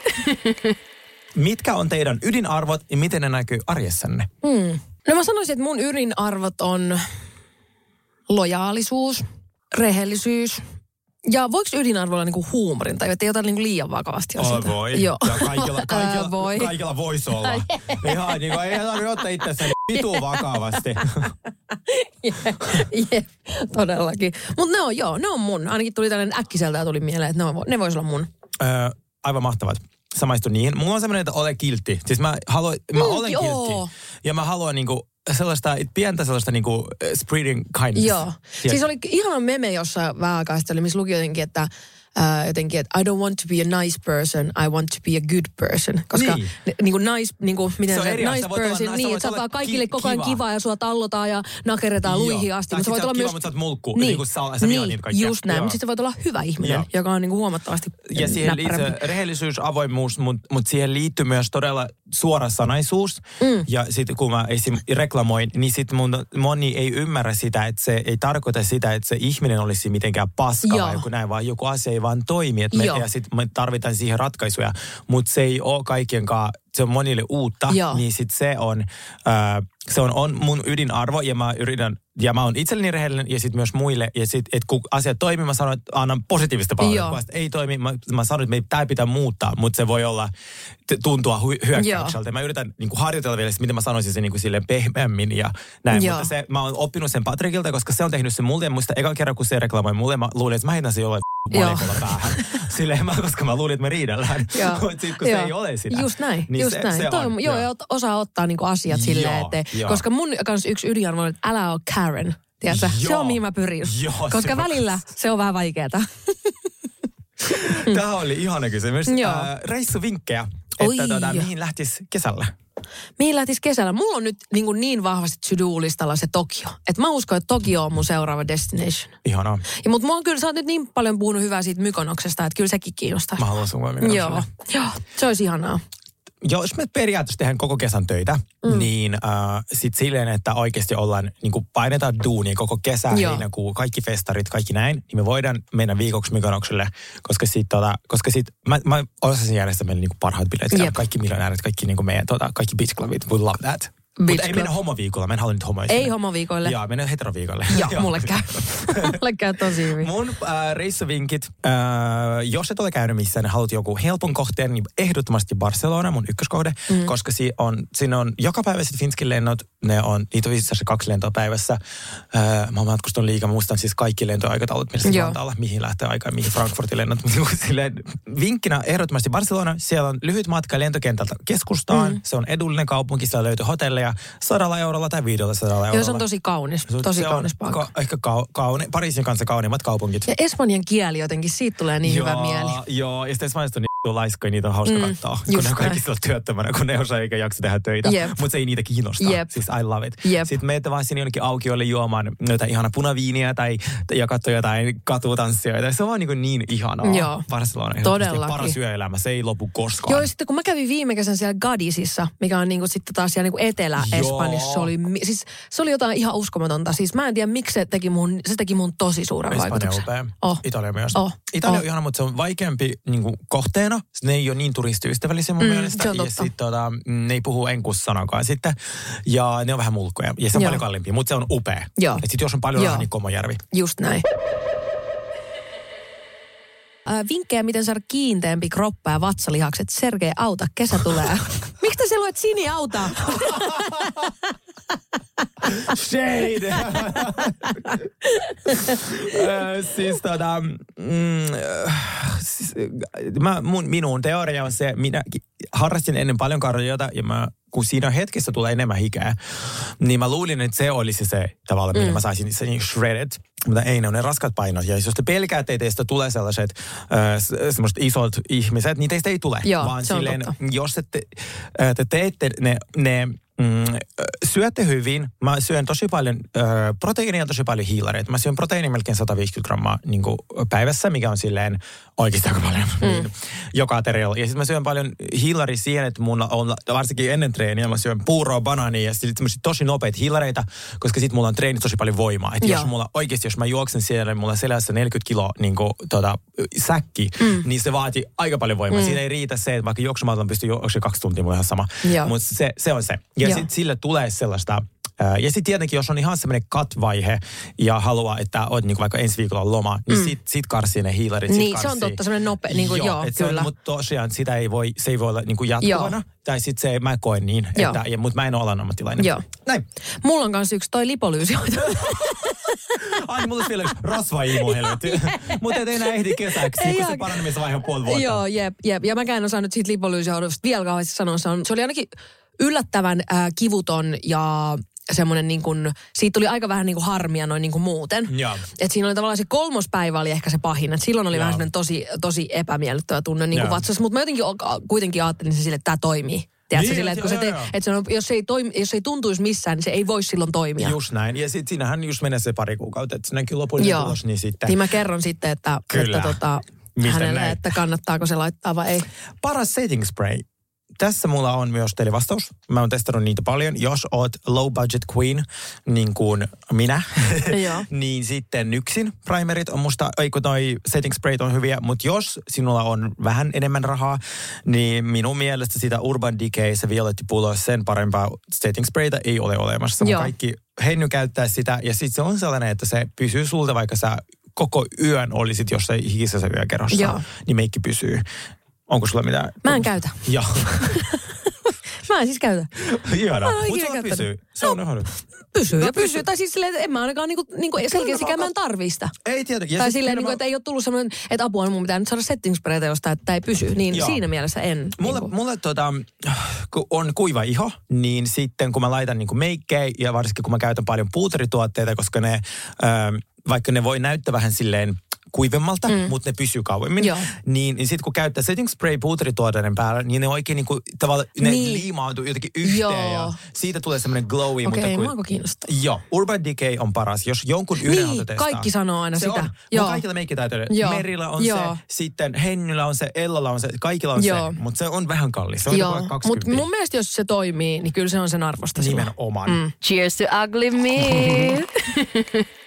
*laughs* Mitkä on teidän ydinarvot ja miten ne näkyy arjessanne? Mm. No mä sanoisin, että mun ydinarvot on lojaalisuus, rehellisyys. Ja voiko ydinarvo olla niinku huumorin tai ettei ota niinku liian vakavasti Oh, asioita? voi. Joo. Ja kaikilla, *laughs* kaikilla, voi. kaikilla voisi olla. Ihan niin kuin, ei tarvitse ottaa itse vitu *laughs* vakavasti. *laughs* Jep, jep, todellakin. Mutta ne on, joo, ne on mun. Ainakin tuli tällainen äkkiseltä ja tuli mieleen, että ne, on, ne vois olla mun. Öö, aivan mahtavat. Samaistun niihin. Mulla on semmoinen, että ole kiltti. Siis mä, haluan, mä Mm, olen joo. kiltti. Ja mä haluan niinku sellaista, pientä sellaista niinku eh, spreading kindness. Joo. Siis oli ihana meme jossain vähän aikaa sitten, oli, missä luki jotenkin, että ää, jotenkin, että I don't want to be a nice person, I want to be a good person. Koska Niin. niin, niin kuin nice, niin kuin, miten Se se, asia. nice olla person, sä niin, että sä olla kaikille ki- koko ajan kiva. ja sua tallotaan ja nakerretaan Joo. luihin asti. Mutta sä voit olla kiva, myös... mutta sä oot mulkku, niin kuin sä- sä vihaat niitä kaikkia. just näin, mutta sitten voit olla hyvä ihminen, Joo. joka on niin kuin huomattavasti Ja siihen liittyy rehellisyys, avoimuus, mutta mut siihen liittyy myös todella suorasanaisuus. Mm. Ja sitten kun mä esim. reklamoin, niin sitten mun, moni ei ymmärrä sitä, että se ei tarkoita sitä, että se ihminen olisi mitenkään paska Joo. vai joku näin, vaan joku asia ei vaan toimi. Että me, ja sitten me tarvitaan siihen ratkaisuja, mutta se ei ole kaikenkaan, se on monille uutta, Joo. niin sitten se on, äh, se on, on mun ydinarvo ja mä yritän, ja mä oon itselleni rehellinen ja sitten myös muille. Ja sitten, että kun asiat toimii, mä sanon, että annan positiivista palautetta. Kun ei toimi, mä, mä sanon, että tämä pitää muuttaa, mutta se voi olla, tuntua hy- hyökkäykseltä. Mä yritän niin kuin harjoitella vielä, miten mä sanoisin sen niin kuin silleen pehmeämmin ja näin. Joo. Mutta se, mä oon oppinut sen Patrikilta, koska se on tehnyt sen mulle. Ja muista eka kerran, kun se reklamoi mulle, mä luulin, että mä heitän sen jollain. Valikolla päähän. *laughs* Silleen mä, koska mä luulin, että me riidellään. *laughs* Joo. Mutta sitten kun se Joo. ei ole sitä. Just näin, niin just se, näin. Se Toi on, joo, ja ot- osaa ottaa niinku asiat Joo, silleen, että joo. koska mun kans yksi ydinarvo on, että älä ole Karen. Tiedätkö? Se Joo. on mihin mä pyrin. Joo, koska se on- välillä se on vähän vaikeeta. *laughs* *laughs* Tämä oli ihana kysymys. Joo. Äh, reissuvinkkejä, Oi. että tuota, mihin lähtisi kesällä? Mihin lähtis kesällä? Mulla on nyt niin, kuin niin vahvasti to-do-listalla se Tokio. Että mä uskon, että Tokio on mun seuraava destination. Ihanaa. Ja, mutta mua on kyllä, sä oot nyt niin paljon puhunut hyvää siitä Mykonoksesta, että kyllä sekin kiinnostaa. Mä haluan sun Joo, joo, se olisi ihanaa. Jos me periaatteessa tehdään koko kesän töitä, mm. niin äh, sit silleen, että oikeasti ollaan, niin kuin painetaan duunia koko kesä, heinäkuu, kaikki festarit, kaikki näin, niin me voidaan mennä viikoksi Mykonokselle, koska sit, tota, koska sit mä, mä osasin järjestää meille niin kuin parhaat bileet, Jep. kaikki miljonäärit, kaikki niin kuin meidän, tota, kaikki beach clubit, we love that. Beach Mutta ei mennä homoviikolla, mä en halua nyt homoja. Ei sinne. homoviikoille. Joo, mennään heteroviikolle. Joo, mulle käy. *laughs* mulle käy tosi hyvin. Mun äh, reissuvinkit, äh, jos et ole käynyt missään ja haluat joku helpon kohteen, niin ehdottomasti Barcelona, mun ykköskohde, mm. koska si on, siinä on jokapäiväiset Finskin lennot, ne on, niitä on itse asiassa kaksi lentoa päivässä. Äh, mä oon matkustanut liikaa, mä muistan siis kaikki lentoaikataulut, millä se Joo. olla, mihin lähtee aikaan, mihin Frankfurtin lennot. *laughs* Silleen, vinkkinä ehdottomasti Barcelona, siellä on lyhyt matka lentokentältä keskustaan, mm. se on edullinen kaupunki, siellä löytyy hotelleja, hotellia sadalla eurolla tai 500 eurolla. Joo, se on tosi kaunis. Se on- Tosi se on kaunis paikka. Ka- ehkä kau- kauni, Pariisin kanssa kauniimmat kaupungit. Ja espanjan kieli jotenkin, siitä tulee niin hyvä mieli. Joo, ja sitten Espanjasta on niin laiskoja, niitä on hauska Mm, katsoa. Kun ne on kaikki siellä työttömänä, kun ne osaa eikä jaksa tehdä töitä. Jep. Mutta se ei niitä kiinnosta. Jep. Siis I love it. Jep. Sitten meitä vaan sinne jonnekin aukiolle juomaan jotain ihana punaviiniä tai, ja katsoa jotain katutanssijoita. Se on vaan niin, niin ihanaa. Joo. Barcelona. on Todellakin. Paras yöelämä, se ei lopu koskaan. Joo, sitten kun mä kävin viime kesän siellä Gadisissa, mikä on niinku sitten taas siellä niinku Etelä-Espanjassa, se oli, siis se oli jotain ihan uskomatonta. Siis mä en tiedä, miksi se teki mun, se teki mun tosi suuren Espanja on vaikutuksen. upea. Oh. Italia myös. Oh. Italia Oh. on ihana, mutta se on vaikeampi niin kuin, kohteena. Ne ei ole niin turistiystävällisiä mun Mm, mielestä. ja sitten tota, mm, ne ei puhu enkussanakaan sitten. Ja ne on vähän mulkkoja. Ja se on Joo. paljon kalliimpi, mutta se on upea. Joo. Et sit jos on paljon rahaa, niin Komojärvi. Just näin. Vinkkejä, miten saada kiinteämpi kroppa ja vatsalihakset. Sergei, auta, kesä tulee. *laughs* Miksi te luet Sini auta? *laughs* Shade! Ö, *laughs* siis tota, mm, äh, siis, äh, mä, mun, minun teoria on se, minä harrastin ennen paljon kardiota ja mä, kun siinä hetkessä tulee enemmän hikeä, niin mä luulin, että se olisi se tavalla, millä Mm. mä saisin sen niin shredded. Mutta ei, ne on ne raskat painot. Ja jos te pelkäätte, että teistä tulee sellaiset äh, semmoiset isot ihmiset, niin teistä ei tule. Joo, vaan silleen, totta. jos te, äh, te teette ne, ne mm, syötte hyvin. Mä syön tosi paljon ö, proteiinia ja tosi paljon hiilareita. Mä syön proteiinia melkein 150 grammaa niin kuin, päivässä, mikä on silleen oikeasti aika paljon mm. niin, joka aterialla. Ja sitten mä syön paljon että mun on varsinkin ennen treeniä mä syön puuroa, banaania ja sitten tosi nopeita hiilareita, koska sitten mulla on treeni tosi paljon voimaa. Että jos mulla oikeasti, jos mä juoksen siellä, niin mulla on selässä 40 kiloa niin kuin, tota, säkki, mm. niin se vaatii aika paljon voimaa. Mm. Siinä ei riitä se, että vaikka juoksumaalla pystyy juoksemaan kaksi tuntia, mulla ihan sama. Mutta se, se on se. Ja Joo. sitten sille tulee sellaista... Ja sitten tietenkin, jos on ihan semmoinen cut-vaihe ja haluaa, että oot niinku vaikka ensi viikolla loma, niin mm. sit, sit karsii ne hiilarit. Niin, se on karsii. totta, semmoinen nopea, niin kuin, joo, se on, kyllä. mutta tosiaan sitä ei voi, se ei voi olla niinku jatkuvana. Joo. Tai sitten se, mä koen niin, Joo. että, ja, mutta mä en ole ammattilainen. Joo. Näin. Mulla on kanssa yksi toi lipolyysihoito. *laughs* Ai, mulla olisi vielä yksi rasvaimu, helvetti. *laughs* Mutta et enää ehdi kesäksi, Ei kun se paranemisvaihe on puoli vuotta. Joo, jep, jep. Ja mäkään en osannut siitä lipolyysihoidosta vielä kauheasti sanoa. Se, on, se oli ainakin yllättävän äh, kivuton ja semmoinen niin kuin, siitä tuli aika vähän niin kuin harmia noin niin kuin muuten. Et siinä oli tavallaan se kolmospäivä oli ehkä se pahin. Et silloin oli Joo. vähän semmoinen tosi, tosi epämiellyttävä tunne niin kuin vatsassa. Mutta mä jotenkin kuitenkin ajattelin se sille, että tämä toimii. Tiedätkö, Niin, silleen, että, kun se joo, te, joo, joo. että se on, jos, se ei toimi, jos se ei tuntuisi missään, niin se ei voi silloin toimia. Just näin. Ja sitten siinähän just menee se pari kuukautta, että se näkyy lopullinen Joo. tulos, niin sitten... Niin mä kerron sitten, että, Kyllä. että tota, Miten hänelle, näin? että kannattaako se laittaa vai ei. Paras setting spray. Tässä mulla on myös teille vastaus. Mä oon testannut niitä paljon. Jos oot low budget queen, niin kuin minä, *laughs* *laughs* niin sitten nyksin primerit on musta, ei kun toi setting sprayt on hyviä, mutta jos sinulla on vähän enemmän rahaa, niin minun mielestä sitä Urban Decay, se violetti pullo, sen parempaa setting sprayta ei ole olemassa. Joo. kaikki henny käyttää sitä ja sitten se on sellainen, että se pysyy sulta, vaikka sä koko yön olisit jossain hikisessä yökerhossa, Joo. niin meikki pysyy. Onko sulla mitään? Mä en käytä. Joo. *laughs* Mä en siis käytä. Mä ole Mutta sulla pysyy. Se on ihan hyvä. Pysyy No ja pysyy. pysyy. Tai siis silleen, että en mä ainakaan niinku, niinku selkeästi mä en tarvii sitä. Ei tietenkin. Tai silleen, niinku, nimenomaan- että ei ole tullut semmoinen, että apua, mun pitää nyt saada setting sprayta jostain, että tämä ei pysy. Niin Joo. siinä mielessä en. Mulle, niinku. mulle tota, kun on kuiva iho, niin sitten kun mä laitan niin meikkejä ja varsinkin kun mä käytän paljon puuterituotteita, koska ne, ähm, vaikka ne voi näyttää vähän silleen kuivemmalta, mm. mutta ne pysyy kauemmin. Joo. Niin, niin sitten kun käyttää setting spray puuterituotteiden päällä, niin ne oikein niin kuin, tavallaan, ne Niin. liimautuu jotenkin yhteen Joo. ja siitä tulee semmoinen glowy. Okei, mutta kun, kiinnostaa. Joo, Urban Decay on paras. Jos jonkun yhden Niin, testaa. kaikki sanoo aina se sitä. On. Joo. Mun kaikilla meikkitaiteilla. Joo. Merillä on Joo. se, sitten Hennyllä on se, Ellalla on se, kaikilla on Joo. se. Mutta se on vähän kallis. Se on Joo, joku mutta 20. mun mielestä jos se toimii, niin kyllä se on sen arvosta. Nimenomaan. Mm. Cheers to ugly me. *laughs*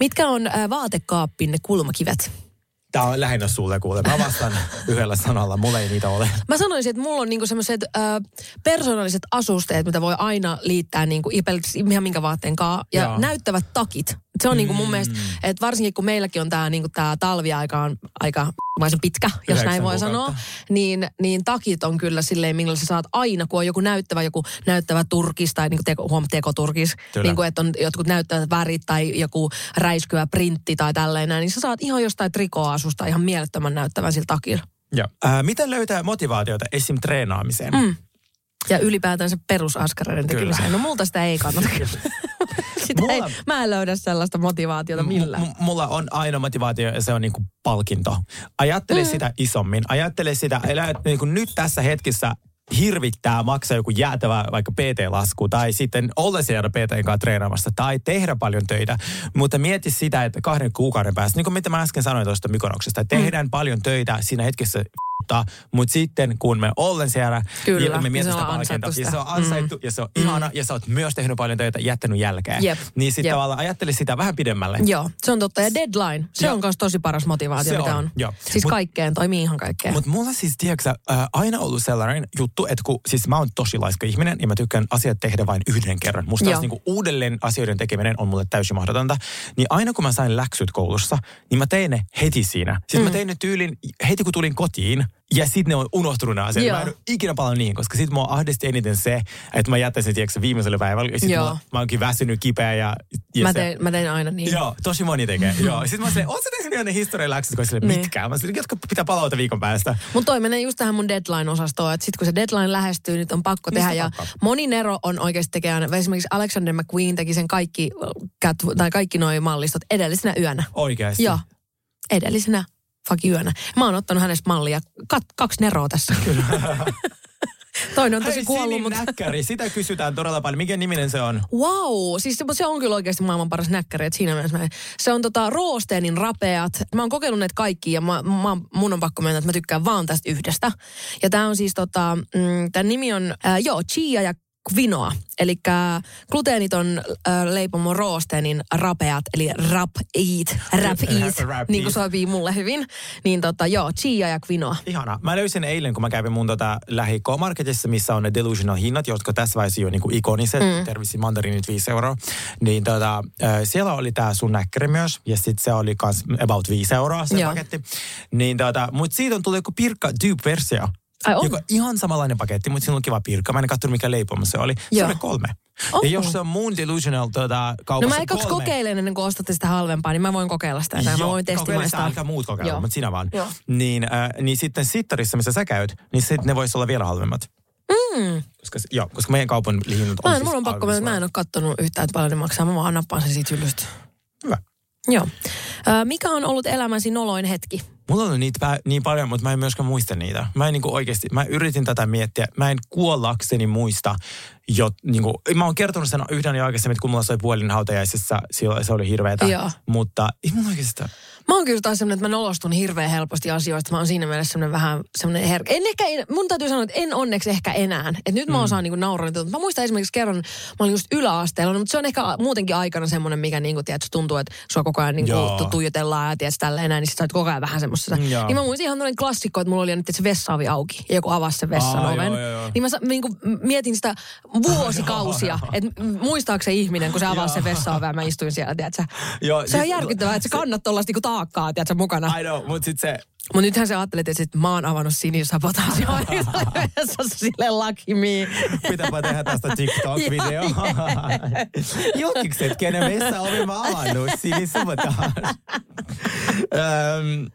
Mitkä on äh, vaatekaappinne kulmakivet? Tää on lähinnä sulle kuule. Mä vastaan yhdellä sanalla. Mulla ei niitä ole. Mä sanoisin, että mulla on niinku semmoiset äh, persoonalliset asusteet, mitä voi aina liittää niinku ihan minkä vaatteen kaa. Ja Joo. näyttävät takit. Se on niinku mun Mm. mielestä, että varsinkin kun meilläkin on tämä niinku tää talviaika on aika pitkä, jos näin voi kuukautta. sanoa, niin, niin takit on kyllä silleen, millä sä saat aina, kun on joku näyttävä, joku näyttävä turkis tai niinku teko, huom, tekoturkis, niin kuin, että on jotkut näyttävät värit tai joku räiskyvä printti tai tälleen näin, niin sä saat ihan jostain trikoasusta ihan mielettömän näyttävän sillä takilla. Joo. Äh, miten löytää motivaatiota esim. treenaamiseen? Mm. Ja ylipäätään se perusaskareiden tekemiseen. No multa sitä ei kannata kyllä. *laughs* *laughs* sitä Mulla- ei, mä en löydä sellaista motivaatiota millään. M- mulla on aina motivaatio ja se on niinku palkinto. Ajattele mm. sitä isommin. Ajattele sitä, elä, niinku nyt tässä hetkessä hirvittää maksaa joku jäätävä vaikka PT-lasku tai sitten olla siellä PTn kanssa treenaamassa tai tehdä paljon töitä. Mutta mieti sitä, että kahden kuukauden päästä, niin kuin mitä mä äsken sanoin tuosta Mykonoksesta, että tehdään mm. paljon töitä siinä hetkessä mutta sitten kun me ollen siellä, Kyllä, ja me ja mietitään se sitä on palkintoa, ansaittu ja se on ansaittu, mm. ja se on ihana, ja sä oot myös tehnyt paljon töitä, jättänyt jälkeen. Jep. Niin sitten tavallaan ajattele sitä vähän pidemmälle. Joo, se on totta. Ja deadline, se Joo. on myös tosi paras motivaatio, Se mitä on, on. joo. Siis Mut- kaikkeen, toimii ihan kaikkeen. Mutta mulla siis, tiedätkö, äh, aina ollut sellainen juttu, että kun, siis mä oon tosi laiska ihminen ja mä tykkään asiat tehdä vain yhden kerran. Musta taas niinku uudelleen asioiden tekeminen on mulle täysin mahdotonta. Niin aina kun mä sain läksyt koulussa, niin mä tein ne heti siinä. Siis mm. mä tein ne tyylin heti kun tulin kotiin ja sitten ne on unohtunut ne asiat. Joo. Mä en ole ikinä paljon niihin, koska sitten mua ahdisti eniten se, että mä jättäisin, tiedätkö, viimeiselle päivälle. Ja sitten mä, mä oonkin väsynyt, kipeä ja... ja mä, se- tein, mä tein aina niin. Joo, tosi moni tekee. *laughs* Joo. Sitten mä oon silleen, oot sä tehnyt ne historialäksyt? Kun sille, Niin. mitkään? Mä silleen, jotka pitää palauta viikon päästä. Mutta toi menee just tähän mun deadline-osastoon, että sitten kun se deadline lähestyy, nyt on pakko Mistä tehdä. Ja pakko? moni Nero on oikeasti tekemään, esimerkiksi Alexander McQueen teki sen kaikki, cat, tai kaikki noi mallistot edellisenä yönä. Oikeasti. Joo, edellisenä fucking yönä. Mä oon ottanut hänestä mallia. Kat, kaksi Neroa tässä. Kyllä. *laughs* Toinen on tosi Hei, kuollut, mutta... näkkäri, sitä kysytään todella paljon. Mikä niminen se on? Wow, siis se, se on kyllä oikeasti maailman paras näkkäri, että siinä mielessä mä, se on tota Roosteenin rapeat. Mä oon kokeillut näitä kaikki ja mä, mä, mun on pakko mennä, että mä tykkään vaan tästä yhdestä. Ja tää on siis tota, mm, tämän nimi on, äh, joo, chia ja kvinoa. Eli gluteeniton äh, leipomo Roosteenin rapeat, eli rap eat, rap eat, Rap niin kuin sopii mulle hyvin. Niin tota, joo, chia ja kvinoa. Ihana. Mä löysin eilen, kun mä kävin mun tota lähi marketissa missä on ne delusional hinnat, jotka tässä vaiheessa jo niinku ikoniset. Mm. Tervisi mandarinit 5 euroa. Niin tota, äh, siellä oli tää sun näkkäri myös. Ja sit se oli kans about 5 euroa se Joo. paketti. Niin tota, mut siitä on tullut joku pirkka dupe-versio. Ai on? Joka ihan samanlainen paketti, mutta siinä on kiva pirkka. Mä en katsonut, mikä leipomo se oli. Se Joo. oli kolme. Oho. Ja jos se on mun delusional No kaupassa mä ekaksi kolme, kokeilen ennen kuin ostatte sitä halvempaa, niin mä voin kokeilla sitä. Tai mä voin testimaistaa. älkää muut kokeilla, Joo. mutta sinä vaan. Joo. Niin, äh, niin sitten sittarissa, missä sä käyt, niin sitten ne voisi olla vielä halvemmat. Mm. Koska, joo, koska meidän kaupan hinnat on Mä en, siis mulla on pakko, mä en ole kattonut yhtään, että paljon ne maksaa. Mä vaan nappaan sen siitä hyllystä. Hyvä. Joo. Ö, mikä on ollut elämäsi noloin hetki? Mulla on niitä niin paljon, mutta mä en myöskään muista niitä. Mä en niinku oikeasti, mä yritin tätä miettiä. Mä en kuollakseni muista, jo, niinku, mä oon kertonut sen yhden jo aikaisemmin, että kun mulla soi puolin hautajaisissa, silloin se oli hirveetä. Joo. Mutta ei mulla oikeasti sitä. Mä oon kyllä taas semmonen, että mä nolostun hirveän helposti asioista. Mä oon siinä mielessä semmonen vähän semmonen herkkä. En ehkä, en, mun täytyy sanoa, että en onneksi ehkä enää. Et nyt mä Mm. osaan niinku nauraa. Mä muistan esimerkiksi kerran, mä olin just yläasteella, no, mutta se on ehkä muutenkin aikana semmonen, mikä niinku, tiedät, tuntuu, että sua koko ajan niinku Joo. tu- tuijotellaan ja tiedät tälleen näin, niin sit sä oot koko ajan vähän semmoisessa. Joo. Niin mä muistin ihan tämmöinen klassikko, että mulla oli nyt se vessaavi auki ja joku avasi sen vessan Aa, oven. joo, joo, joo. Niin mä sa- niinku, mietin sitä vuosikausia, että muistaako se ihminen, kun se avasi sen vessaoven mä istuin siellä, tiedätkö? Joo, Se on siis- järkyttävää, että sä kannat tollaista niinku taakkaa, tiedätkö, mukana. I know, mutta sitten se, Mutta nythän sä ajattelet, että sit mä oon avannut sinisabotaasioon *laughs* vessassa sille lucky me. pitääpä tehdä tästä TikTok-video. *laughs* Julkikset, kenen vessa ovi mä avannut, sinisabotage. Öm,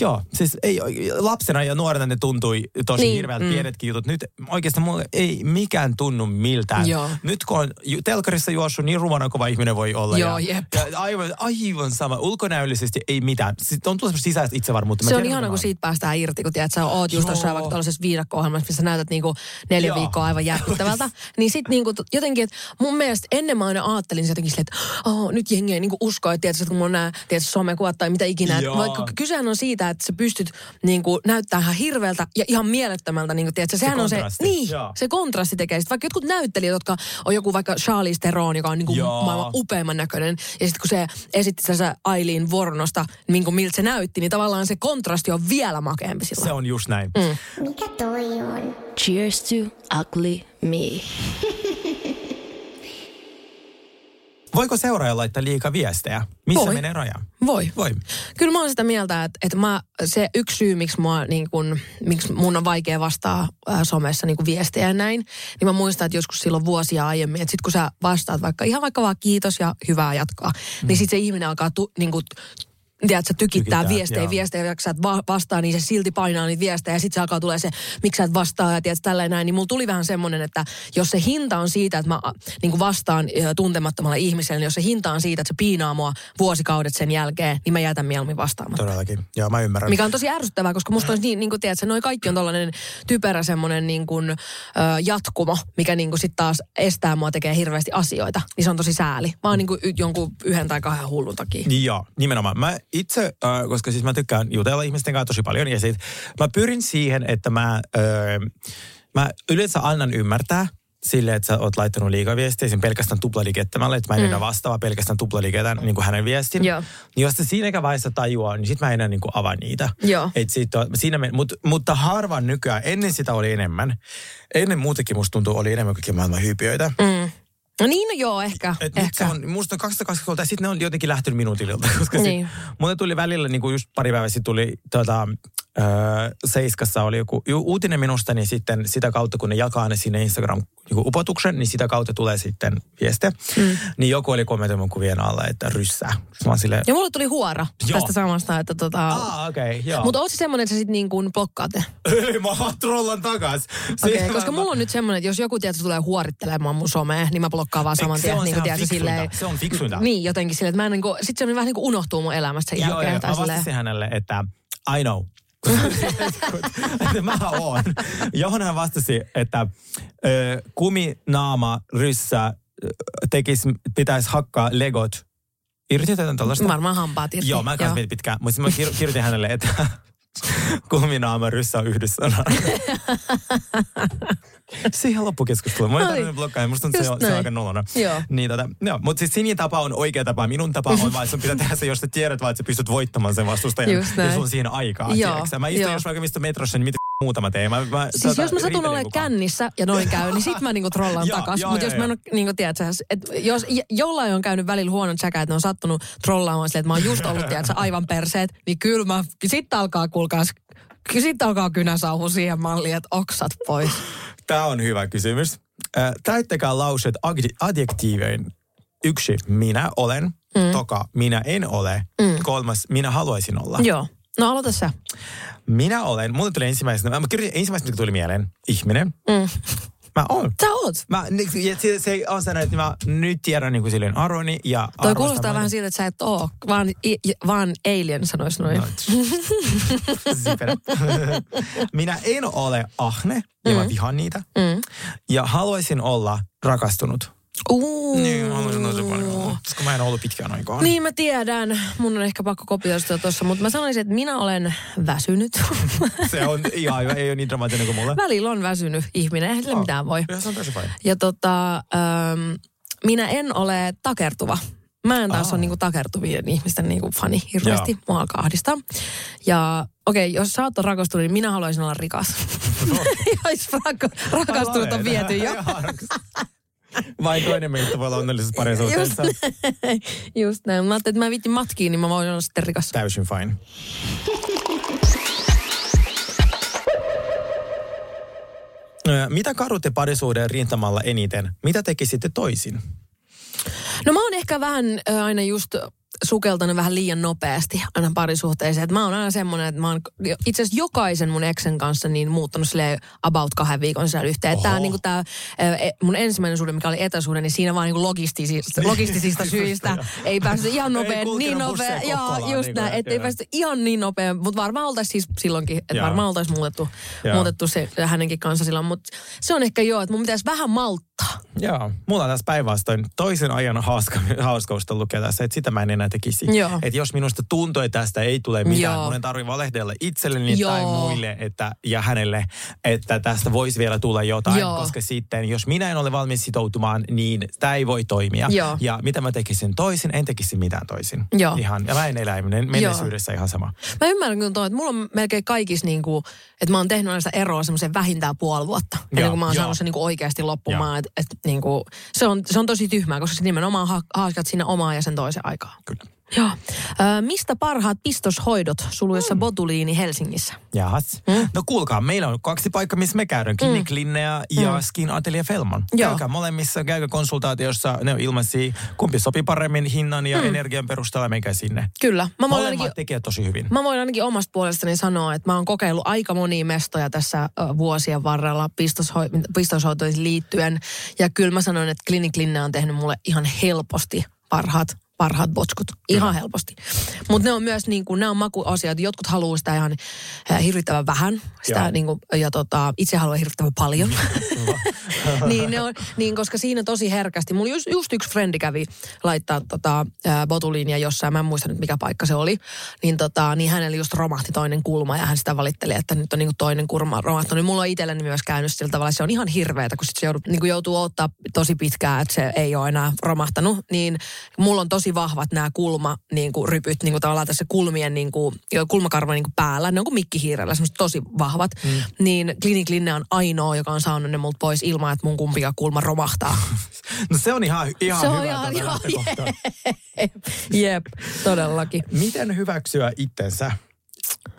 Joo, siis ei, lapsena ja nuorena ne tuntui tosi Niin, hirveältä mm. pienetkin jutut. Nyt oikeastaan mulle ei mikään tunnu miltään. Joo. Nyt kun on telkarissa juossut, niin rumana kova ihminen voi olla. Joo, ja, jep. ja aivan, aivan sama. Ulkonäöllisesti ei mitään. Sitten on tullut sisäistä itsevarmuutta. Mä Se on ihana, kun siitä päästään irti, kun tiedät, sä oot just tuossa vaikka tuollaisessa viidakko-ohjelmassa, missä näytät niinku neljä Joo. viikkoa aivan järkyttävältä. *laughs* niin sit niinku jotenkin, että mun mielestä ennen mä aina ajattelin jotenkin silleen, että oh, nyt jengi ei niinku usko, että tiedät, kun on nämä tiedät, somekuvat tai mitä ikinä. Vaikka kysehän on siitä, että sä pystyt niinku näyttää ihan hirveältä ja ihan mielettömältä. Niinku, tiedät, sä, sehän on se, kontrasti, niin, joo. se kontrasti tekee. Sit vaikka jotkut näyttelijät, jotka on joku vaikka Charlize Theron, joka on niinku Joo. maailman upeimman näköinen. Ja sitten kun se esitti sitä Aileen Vornosta, niin kuin miltä se näytti, niin tavallaan se kontrasti on vielä makeampi sillä. Se on just näin. Mm. Mikä toi on? Cheers to ugly me. *laughs* Voiko seuraaja laittaa liikaa viestejä? Missä Voi. menee raja? Voi. Voi. Kyllä mä oon sitä mieltä, että, että mä, se yksi syy, miksi, mua, niin kun, miksi mun on vaikea vastaa äh, somessa niin viestejä ja näin, niin mä muistan, että joskus silloin vuosia aiemmin, että sit kun sä vastaat vaikka ihan vaikka vaan kiitos ja hyvää jatkaa, mm. niin sit se ihminen alkaa tu, niin kun, tiedätkö, tykittää, Tykittää, viestejä, joo. viestejä, ja sä et va- vastaa, niin se silti painaa niitä viestejä, ja sitten se alkaa tulee se, miksi sä et vastaa, ja tiedätkö, tälleen näin, niin mulla tuli vähän semmoinen, että jos se hinta on siitä, että mä niin kuin vastaan tuntemattomalle ihmiselle, niin jos se hinta on siitä, että se piinaa mua vuosikaudet sen jälkeen, niin mä jätän mieluummin vastaamatta. Todellakin. Joo, mä ymmärrän. Mikä on tosi ärsyttävää, koska musta olisi niin, niin kuin tiedätkö, noi kaikki on tollainen typerä semmoinen niin kuin, ö, jatkumo, mikä niin kuin sit taas estää mua tekee hirveästi asioita. Niin se on tosi sääli. Vaan niin kuin jonkun yhden tai kahden hullun takia. Joo, nimenomaan. Mä itse, äh, koska siis mä tykkään jutella ihmisten kanssa tosi paljon, ja sit mä pyrin siihen, että mä, äh, mä yleensä annan ymmärtää, sille, että sä oot laittanut liikaviestiä sen pelkästään tuplaliikettämällä, että mä en enää vastaa pelkästään tuplaliiketän niin kuin hänen viestin. Mm. Joo. Niin jos se siinäkään vaiheessa tajuaa, niin sit mä en enää niin kuin avaa niitä. Joo. Et sit on, siinä me, mut, mutta harvan nykyään, ennen sitä oli enemmän. Ennen muutenkin musta tuntuu, oli enemmän kaikkia maailman hyypiöitä. Mm. No niin, no joo, ehkä. Et nyt se ehkä. on, musta on 220 ja sitten ne on jotenkin lähtenyt minuutililta, koska niin. Niin. sit, mulle tuli välillä, niin kuin just pari päivää sitten tuli tota, öö, Seiskassa oli joku ju, uutinen minusta, niin sitten sitä kautta, kun ne jakaa ne sinne Instagram niin kuin upotuksen, niin sitä kautta tulee sitten vieste. Mm. Niin joku oli kommentoinut kuvien alla, että mä oon silleen, Ja mulle tuli huora Joo. tästä samasta, että tota... aa okei, okay, joo. Mutta oot se semmoinen, että sä sit niin kuin blokkaat ne? Ei, mä trollan takas. Okei, Siis koska mä- mulla on nyt semmoinen, että jos joku tietysti tulee huorittelemaan mun somea, niin mä blokkaan vaan saman se tien. on- niin se on tiedätkö, fiksuinta. silleen, Se on fiksuinta. Niin, jotenkin silleen, että mä en niin kuin, sit se vähän niin kuin unohtuu mun elämästä sen Joo, jälkeen. joo, tai mä vastasin hänelle, että I know. Mä oon. Johon hän vastasi, että ö, kuminaama ryssä ö, tekis, pitäisi hakkaa legot. Irti tällaista? Varmaan hampaat irti. Joo, mä kanssa mietin pitkään. Mutta mä kir- kirjoitin hänelle, että *laughs* kuminaama ryssä on yhdyssana. *laughs* *laughs* Siihen loppukeskustelu. Mä tarvinnut blokkaa, musta se, on- se on aika nolona. Joo. Niin, tota, joo, mutta siis Sinin tapa on oikea tapa. Minun tapa on vaan, sun pitää tehdä se, jos sä tiedät vaan, että sä pystyt voittamaan sen vastustajan. Just näin. Ja sun on siihen aikaa. Joo, tiedätkö? Mä istun, jos vaikka mistä metrossa, niin mitä muutama tee. Mä, mä, Siis tota, jos mä satun olemaan kännissä ja noin käy, niin sit mä niinku trollaan *laughs* takas. Mutta jos mä en ole, niinku tiedät sä, että jos jollain on käynyt välillä huonot säkä, että ne on sattunut trollaamaan silleen, että mä oon just ollut, tiedät sä, aivan perseet, niin kyllä mä, sit alkaa kuulkaas, sitten alkaa kynäsauhu siihen malliin, että oksat pois. Tämä on hyvä kysymys. Äh, Täyttäkää lauseet adjek- adjektiivein. Yksi, minä olen. Mm. Toka, minä en ole. Mm. Kolmas, minä haluaisin olla. Joo. No aloita sä. Minä olen, mulle tuli ensimmäisenä, mä kirjoitin ensimmäisenä, mikä tuli mieleen, ihminen. Mm. Mä oon. Sä oot. Mä, ni- ja se, se on sellainen, että mä nyt tiedän niin kuin silleen arvoni ja Toi kuulostaa vähän siltä, että sä et oo, vaan, i, vaan alien sanois noin. No. *laughs* Minä en ole ahne ja mä vihaan niitä. Mm. Ja haluaisin olla rakastunut. Uu. Niin, mä haluaisin paljon. Koska mä en ollut pitkään aikaan. Niin mä tiedän. Mun on ehkä pakko kopioida sitä tuossa, mutta mä sanoisin, että minä olen väsynyt. *laughs* Se on ihan hyvä, ei ole niin dramaattinen kuin mulle. Välillä on väsynyt ihminen, eihän sille mitään voi. Ja se on. Ja tota, ähm, minä en ole takertuva. Mä en taas Aa. ole niinku takertuvien ihmisten niinku fani hirveästi. Joo. Mua alkaa ahdistaa. Ja okei, okay, jos sä oot rakastunut, niin minä haluaisin olla rikas. *laughs* jos rak- rakastunut on viety jo. Vai toinen meistä voi olla onnellisessa parisuhteessa. Just näin. Mä ajattelin, että mä viittin matkiin, niin mä voin olla sitten rikas. Täysin fine. Mitä karutte parisuuden rintamalla eniten? Mitä tekisitte toisin? No mä oon ehkä vähän aina just sukeltanut vähän liian nopeasti aina parisuhteeseen. Et mä oon aina semmoinen, että mä oon itse asiassa jokaisen mun eksen kanssa niin muuttanut sille about kahden viikon sisällä yhteen. Tää, Oho. niinku tää, e- mun ensimmäinen suhde, mikä oli etäsuhde, niin siinä vaan niinku logistisista, *laughs* logistisista syistä ei päästy ihan Ei nopea, kulkenut niin nopea. Joo, just niinku, näin, ettei päästy ihan niin nopea, mutta varmaan oltaisiin siis silloinkin, että varmaan oltaisiin muutettu, muutettu se hänenkin kanssa silloin. Mutta se on ehkä joo, että mun pitäisi vähän malttaa. Joo, mulla on tässä päinvastoin toisen ajan hauska, hauskausta lukea tässä, että sitä mä en enää tekisi. Joo. Että jos minusta tuntuu, että tästä ei tule mitään, Joo. mun ei tarvitse valehdella itselleni Joo. tai muille että, ja hänelle, että tästä voisi vielä tulla jotain, Joo. koska sitten jos minä en ole valmis sitoutumaan, niin tämä ei voi toimia. Joo. Ja mitä mä tekisin toisin, en tekisi mitään toisin. Joo. Ihan, ja mä en elä menneisyydessä ihan sama. Mä ymmärrän kyllä että mulla on melkein kaikissa niin kuin, että mä oon tehnyt sitä eroa semmoisen vähintään puoli vuotta. Ennen kuin mä oon joo. saanut sen niin kuin oikeasti loppumaan. Et, et, niin kuin, se, on, se on tosi tyhmää, koska se nimenomaan ha- haaskat sinne omaa ja sen toisen aikaa. Kyllä. Joo. Ö, mistä parhaat pistoshoidot suluissa mm. Botuliini Helsingissä? Jahas. Mm. No kuulkaa, meillä on kaksi paikkaa, missä me käydään. Clinic mm. Linnea ja mm. Skin Atelier Felman. Joo. Käykää molemmissa, käykää konsultaatiossa. Ne on ilmaisia. Kumpi sopii paremmin hinnan ja mm. energian perusteella, meikä sinne. Kyllä. Mä voin, Molemmat ainakin, tekee tosi hyvin. mä voin ainakin omasta puolestani sanoa, että mä oon kokeillut aika monia mestoja tässä vuosien varrella pistosho- pistoshoitoihin liittyen. Ja kyllä mä sanoin, että Clinic Linne on tehnyt mulle ihan helposti parhaat parhaat botskut. Ihan helposti. Mutta ne on myös niin kuin, nämä on makuasiat. Jotkut haluaa sitä ihan äh, hirvittävän vähän. Sitä, Joo. niin kuin, ja tota, itse haluan hirvittävän paljon. *laughs* niin, ne on, niin, koska siinä tosi herkästi. Mulla just, just yksi frendi kävi laittaa tota, ää, botuliinia jossain, mä en muista nyt mikä paikka se oli. Niin, tota, niin hänellä just romahti toinen kulma ja hän sitä valitteli, että nyt on niin kuin toinen kulma romahtanut. Niin mulla on itselleni myös käynyt sillä tavalla, se on ihan hirveetä, kun sit se joudut, niin kuin joutuu ottaa tosi pitkään, että se ei ole enää romahtanut. Niin mulla on tosi vahvat nämä kulma, niin kuin rypyt, niin kuin tavallaan tässä kulmien, niin kuin, kulmakarva niin kuin päällä. Ne on kuin mikkihiirellä, semmoiset tosi vahvat. Mm. Niin Clinic Linne on ainoa, joka on saanut ne multa pois ilman, että mun kumpikaan kulma romahtaa. *laughs* No se on ihan, ihan Se on hyvä ihan- tuota joo, lähtökohta. Jep, todellakin. Miten hyväksyä itsensä?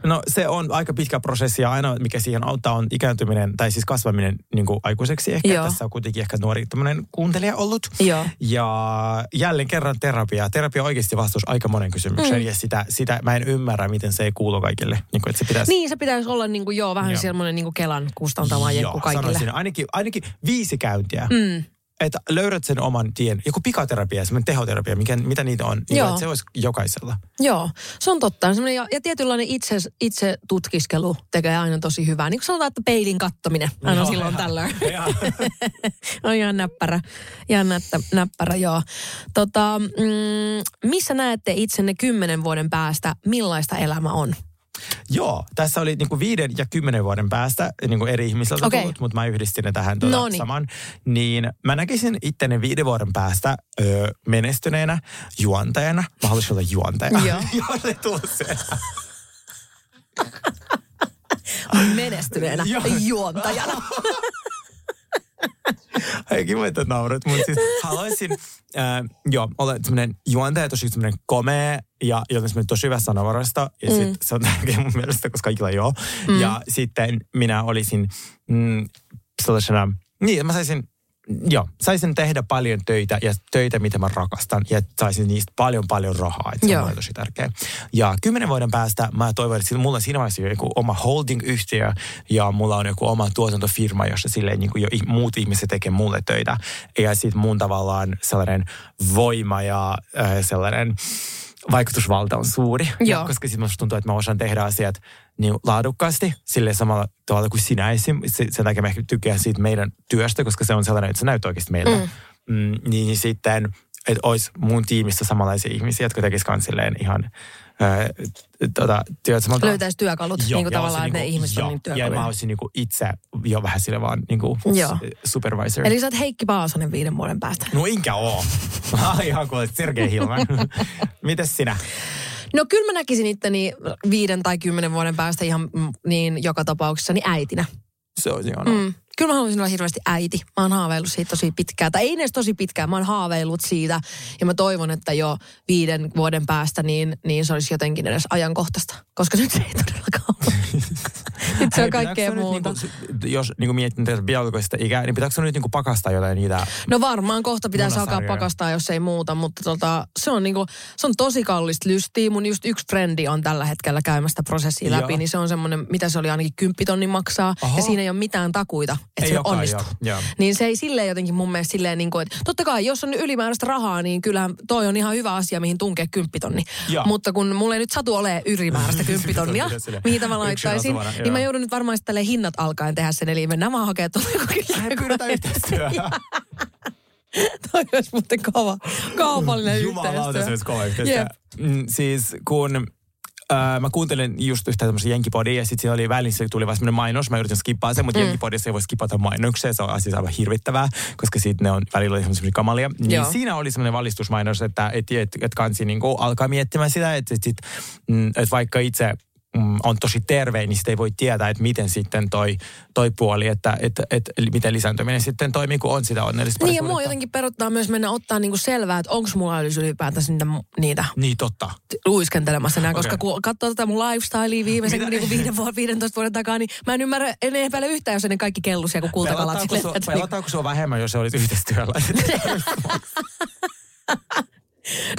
No se on aika pitkä prosessi ja aina mikä siihen auttaa on ikääntyminen tai siis kasvaminen niin kuin aikuiseksi ehkä. Joo. Tässä on kuitenkin ehkä nuori tämmöinen kuuntelija ollut. Joo. Ja jälleen kerran terapia. Terapia on oikeasti vastaus aika monen kysymykseen mm. ja sitä, sitä mä en ymmärrä, miten se ei kuulu kaikille. Niin kuin, että se pitäisi... Niin, se pitäisi olla niin kuin, joo, vähän Joo. semmoinen niin kuin Kelan kustantama jenkku Joo, kaikille. sanoisin ainakin, ainakin viisi käyntiä. Mm. Että löydät sen oman tien. Joku pikaterapia, semmoinen tehoterapia, mikä, mitä niitä on. Niin Joo. että se olisi jokaisella. Joo, se on totta. Ja, ja tietynlainen itse, itse tutkiskelu tekee aina tosi hyvää. Niin kuin sanotaan, että peilin kattominen aina Joo, silloin ihan- tällöin. *laughs* ihan. *laughs* on ihan näppärä. Ihan nättä, näppärä, joo. Tota, mm, missä näette itsenne kymmenen vuoden päästä? Millaista elämä on? Joo, tässä oli niinku viiden ja kymmenen vuoden päästä niinku eri ihmisiltä Okei. tullut, mutta mä yhdistin ne tähän tuota Noniin. saman. Niin mä näkisin itteni viiden vuoden päästä ö, menestyneenä juontajana. Mä haluaisin olla juontaja. Joo. *laughs* Se. Menestyneenä juontajana. *laughs* *laughs* Ei kiva, että naurat, mutta siis haluaisin, äh, joo, olla semmoinen juontaja, tosi semmoinen komea ja joten semmoinen tosi hyvä sanovarasta. Ja mm. sit, se on tärkeä mun mielestä, koska kaikilla joo. Mm. Ja sitten minä olisin mm, sellaisena, niin mä saisin, joo, saisin tehdä paljon töitä ja töitä, mitä mä rakastan. Ja saisin niistä paljon, paljon rahaa. Että se Joo. on tosi tärkeä. Ja kymmenen vuoden päästä mä toivon, että mulla on siinä vaiheessa jo joku oma holding-yhtiö ja mulla on joku oma tuotantofirma, jossa silleen niin kuin jo muut ihmiset tekee mulle töitä. Ja sitten mun tavallaan sellainen voima ja äh, sellainen vaikutusvalta on suuri. Joo. Koska sitten musta tuntuu, että mä osaan tehdä asiat niin laadukkaasti sille samalla tavalla kuin sinä esim. Se- Sen takia mä ehkä tykkään siitä meidän työstä, koska se on sellainen, että se näyttää oikeasti meiltä. Mm. Mm, niin sitten, että olisi mun tiimissä samanlaisia ihmisiä, jotka tekisivät silleen ihan ää, tota, työt samalta. Löytäisi työkalut, niin kuin tavallaan, olisin että ne niinku- ihmiset on joo, niin Ja mä työkaluja. olisin niinku itse jo vähän sille vaan Joo. s- supervisor. Eli sä oot Heikki Paasonen viiden vuoden päästä. No enkä oo. Ihan kuin Sergei Hilman. *laughs* Mites sinä? No kyllä mä näkisin itteni viiden tai kymmenen vuoden päästä ihan mm, niin joka tapauksessa niin äitinä. Se olisi ihanaa. Mm. Kyllä mä haluaisin olla hirveästi äiti. Mä oon haaveillut siitä tosi pitkään. Tai ei edes tosi pitkään, mä oon haaveillut siitä. Ja mä toivon, että jo viiden vuoden päästä niin, niin se olisi jotenkin edes ajankohtaista. Koska nyt se ei todellakaan ole. *laughs* nyt se on kaikkea muuta. Nyt, niinku, jos niinku miettii tätä biologista ikää, niin pitääkö sun nyt niinku pakastaa jotain niitä? No varmaan kohta pitäisi alkaa pakastaa, jos ei muuta, mutta tota, se, on niinku, se on tosi kallista lystiä. Mun just yksi frendi on tällä hetkellä käymästä prosessia läpi, Joo. niin se on semmoinen, mitä se oli ainakin kymppitonnin maksaa. Aha. Ja siinä ei ole mitään takuita, että Ei se onnistuu. joo. Niin se ei silleen jotenkin mun mielestä silleen, niin kuin, että totta kai jos on ylimääräistä rahaa, niin kyllähän toi on ihan hyvä asia, mihin tunkee kymppitonni. Joo. Mutta kun mulla ei nyt satu ole ylimääräistä *laughs* kymppitonnia, mihin mä yksin laittaisin, niin mä joo. joudun nyt varmaan sitten hinnat alkaen tehdä sen, eli mennään vaan hakemaan tuolla yhteistyöhön. *laughs* Toi olisi muuten kova, kaupallinen Jumalauta, se yhteistyö. olisi kova yhteistyö. Jep. Mm, Siis kun Äh, mä kuuntelin just yhtä tämmöistä jenkipodia ja sitten siinä oli välissä tuli vaan semmoinen mainos. Mä yritin skippaa sen, mutta mm. jenkipodissa ei voi skipata mainoksia. Se on siis aivan hirvittävää, koska siitä ne on välillä semmoisia kamalia. Niin Joo. siinä oli semmoinen valistusmainos, että et, et, et kansi niinku alkaa miettimään sitä, että et, sit, mm, et vaikka itse on tosi terve, niin sitten ei voi tietää, että miten sitten toi, toi puoli, että, että, että, että miten lisääntyminen sitten toimii, kun on sitä onnellista Niin ja mua jotenkin peruttaa myös mennä ottaa niinku selvää, että onko mulla olisi ylipäätänsä niitä, niitä Niin totta. luiskentelemassa enää, koska kun katsoo tätä mun lifestylea viimeisen Mitä? niinku viiden vuoden, 15 vuoden takaa, niin mä en ymmärrä, en epäile yhtään, jos ne kaikki kellusia kuin kultakalat. Pelottaako silleen, sua, niinku- pelottaako sua vähemmän, jos se olisi yhteistyöllä? *laughs* *laughs*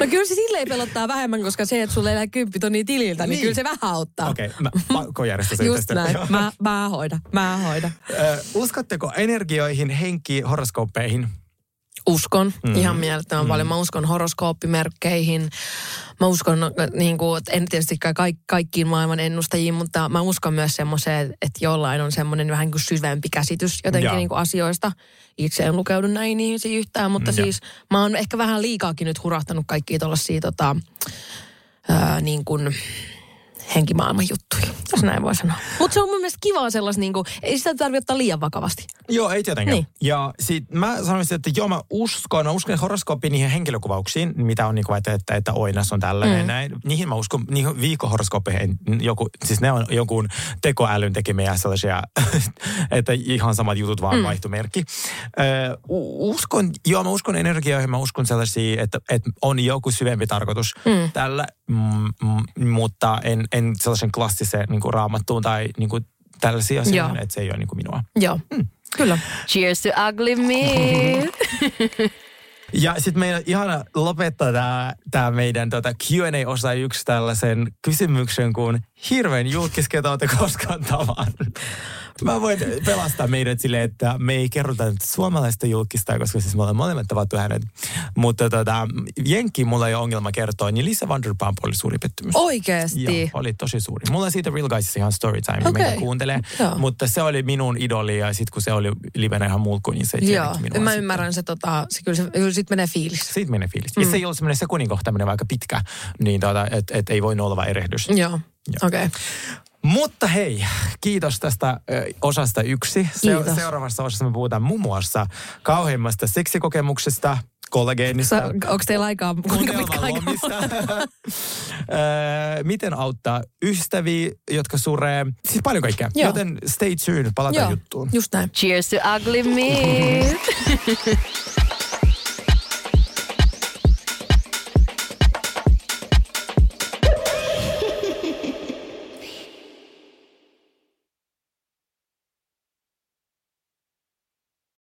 No kyllä se silleen pelottaa vähemmän, koska se, että sulle ei lähde kymppitonnia tililtä, niin, Niin. kyllä se vähän auttaa. Okei, okay, mä pakko järjestää se Just näin. Mä, mä hoidan, mä hoidan. Ö, Uskotteko energioihin, henki, horoskooppeihin? Uskon Mhm. mm-hmm. ihan mielettömän mm-hmm. paljon. Mä uskon horoskooppimerkkeihin. Mä uskon, niin kuin, en tietysti ka- kaikkiin maailman ennustajiin, mutta mä uskon myös semmoiseen, että jollain on semmoinen vähän niin kuin syvempi käsitys jotenkin niin kuin asioista. Itse en lukeudu näin ihmisiin yhtään, mutta Joo. siis mä oon ehkä vähän liikaakin nyt hurahtanut kaikkia tuollaisia tota, ää, niin kuin henkimaailman juttuja, jos näin voi sanoa. Mutta se on mun mielestä kivaa sellaista, niin kuin, ei sitä tarvitse ottaa liian vakavasti. Joo, ei tietenkään. Niin. Ja sit mä sanoisin, että joo, mä uskon, mä uskon horoskooppiin niihin henkilökuvauksiin, mitä on niin kuin, että, että, että Oinas on tällainen mm. näin. Niihin mä uskon, niihin viikkohoroskooppeihin, joku, siis ne on jonkun tekoälyn tekemiä sellaisia, *laughs* että ihan samat jutut vaan mm. vaihtomerkki. Ö, uskon, joo, mä uskon energioihin, mä uskon sellaisia, että, että on joku syvempi tarkoitus mm. tällä, mm, mm, mutta en, en sellaisen klassisen niin kuin raamattuun tai niin kuin tällaisia asioita, Joo. että se ei ole niin kuin minua. Joo, kyllä. Cheers to ugly me. *laughs* Ja sitten meidän ihana lopettaa tämä tää meidän tota Q&A-osa yksi tällaisen kysymyksen kuin hirveän julkis, ketä olette koskaan tavannut. Mä voin pelastaa meidät silleen, että me ei kerrota nyt suomalaista julkista, koska siis me ollaan molemmat tavattu hänet. Mutta tota, Jenkki mulla ei ole ongelma kertoa, niin Lisa Vanderpump oli suuri pettymys. Oikeesti. Joo, oli tosi suuri. Mulla on siitä Real Guysissa ihan story time, okay. meitä kuuntelee. Joo. Mutta se oli minun idoli ja sitten kun se oli livenä ihan mulkku, niin se Joo, minua mä sitten- ymmärrän se, tota, se kyllä, se, kyllä sit menee fiilis. siitä menee fiilis. Mm. Ja se ei ollut semmoinen sekunnin kohtaaminen vaikka pitkä, niin tota, että et ei voi olla erehdys. Joo, okei. Okay. Mutta hei, kiitos tästä osasta yksi. Kiitos. seuraavassa osassa me puhutaan muun muassa kauheimmasta seksikokemuksesta, kollageenista, Onko teillä aikaa, kuinka pitkä aika? Miten auttaa ystäviä, jotka suree. Siis paljon kaikkea. Joo. Joten stay tuned, palataan Joo, juttuun. just näin. Cheers to ugly me. *laughs*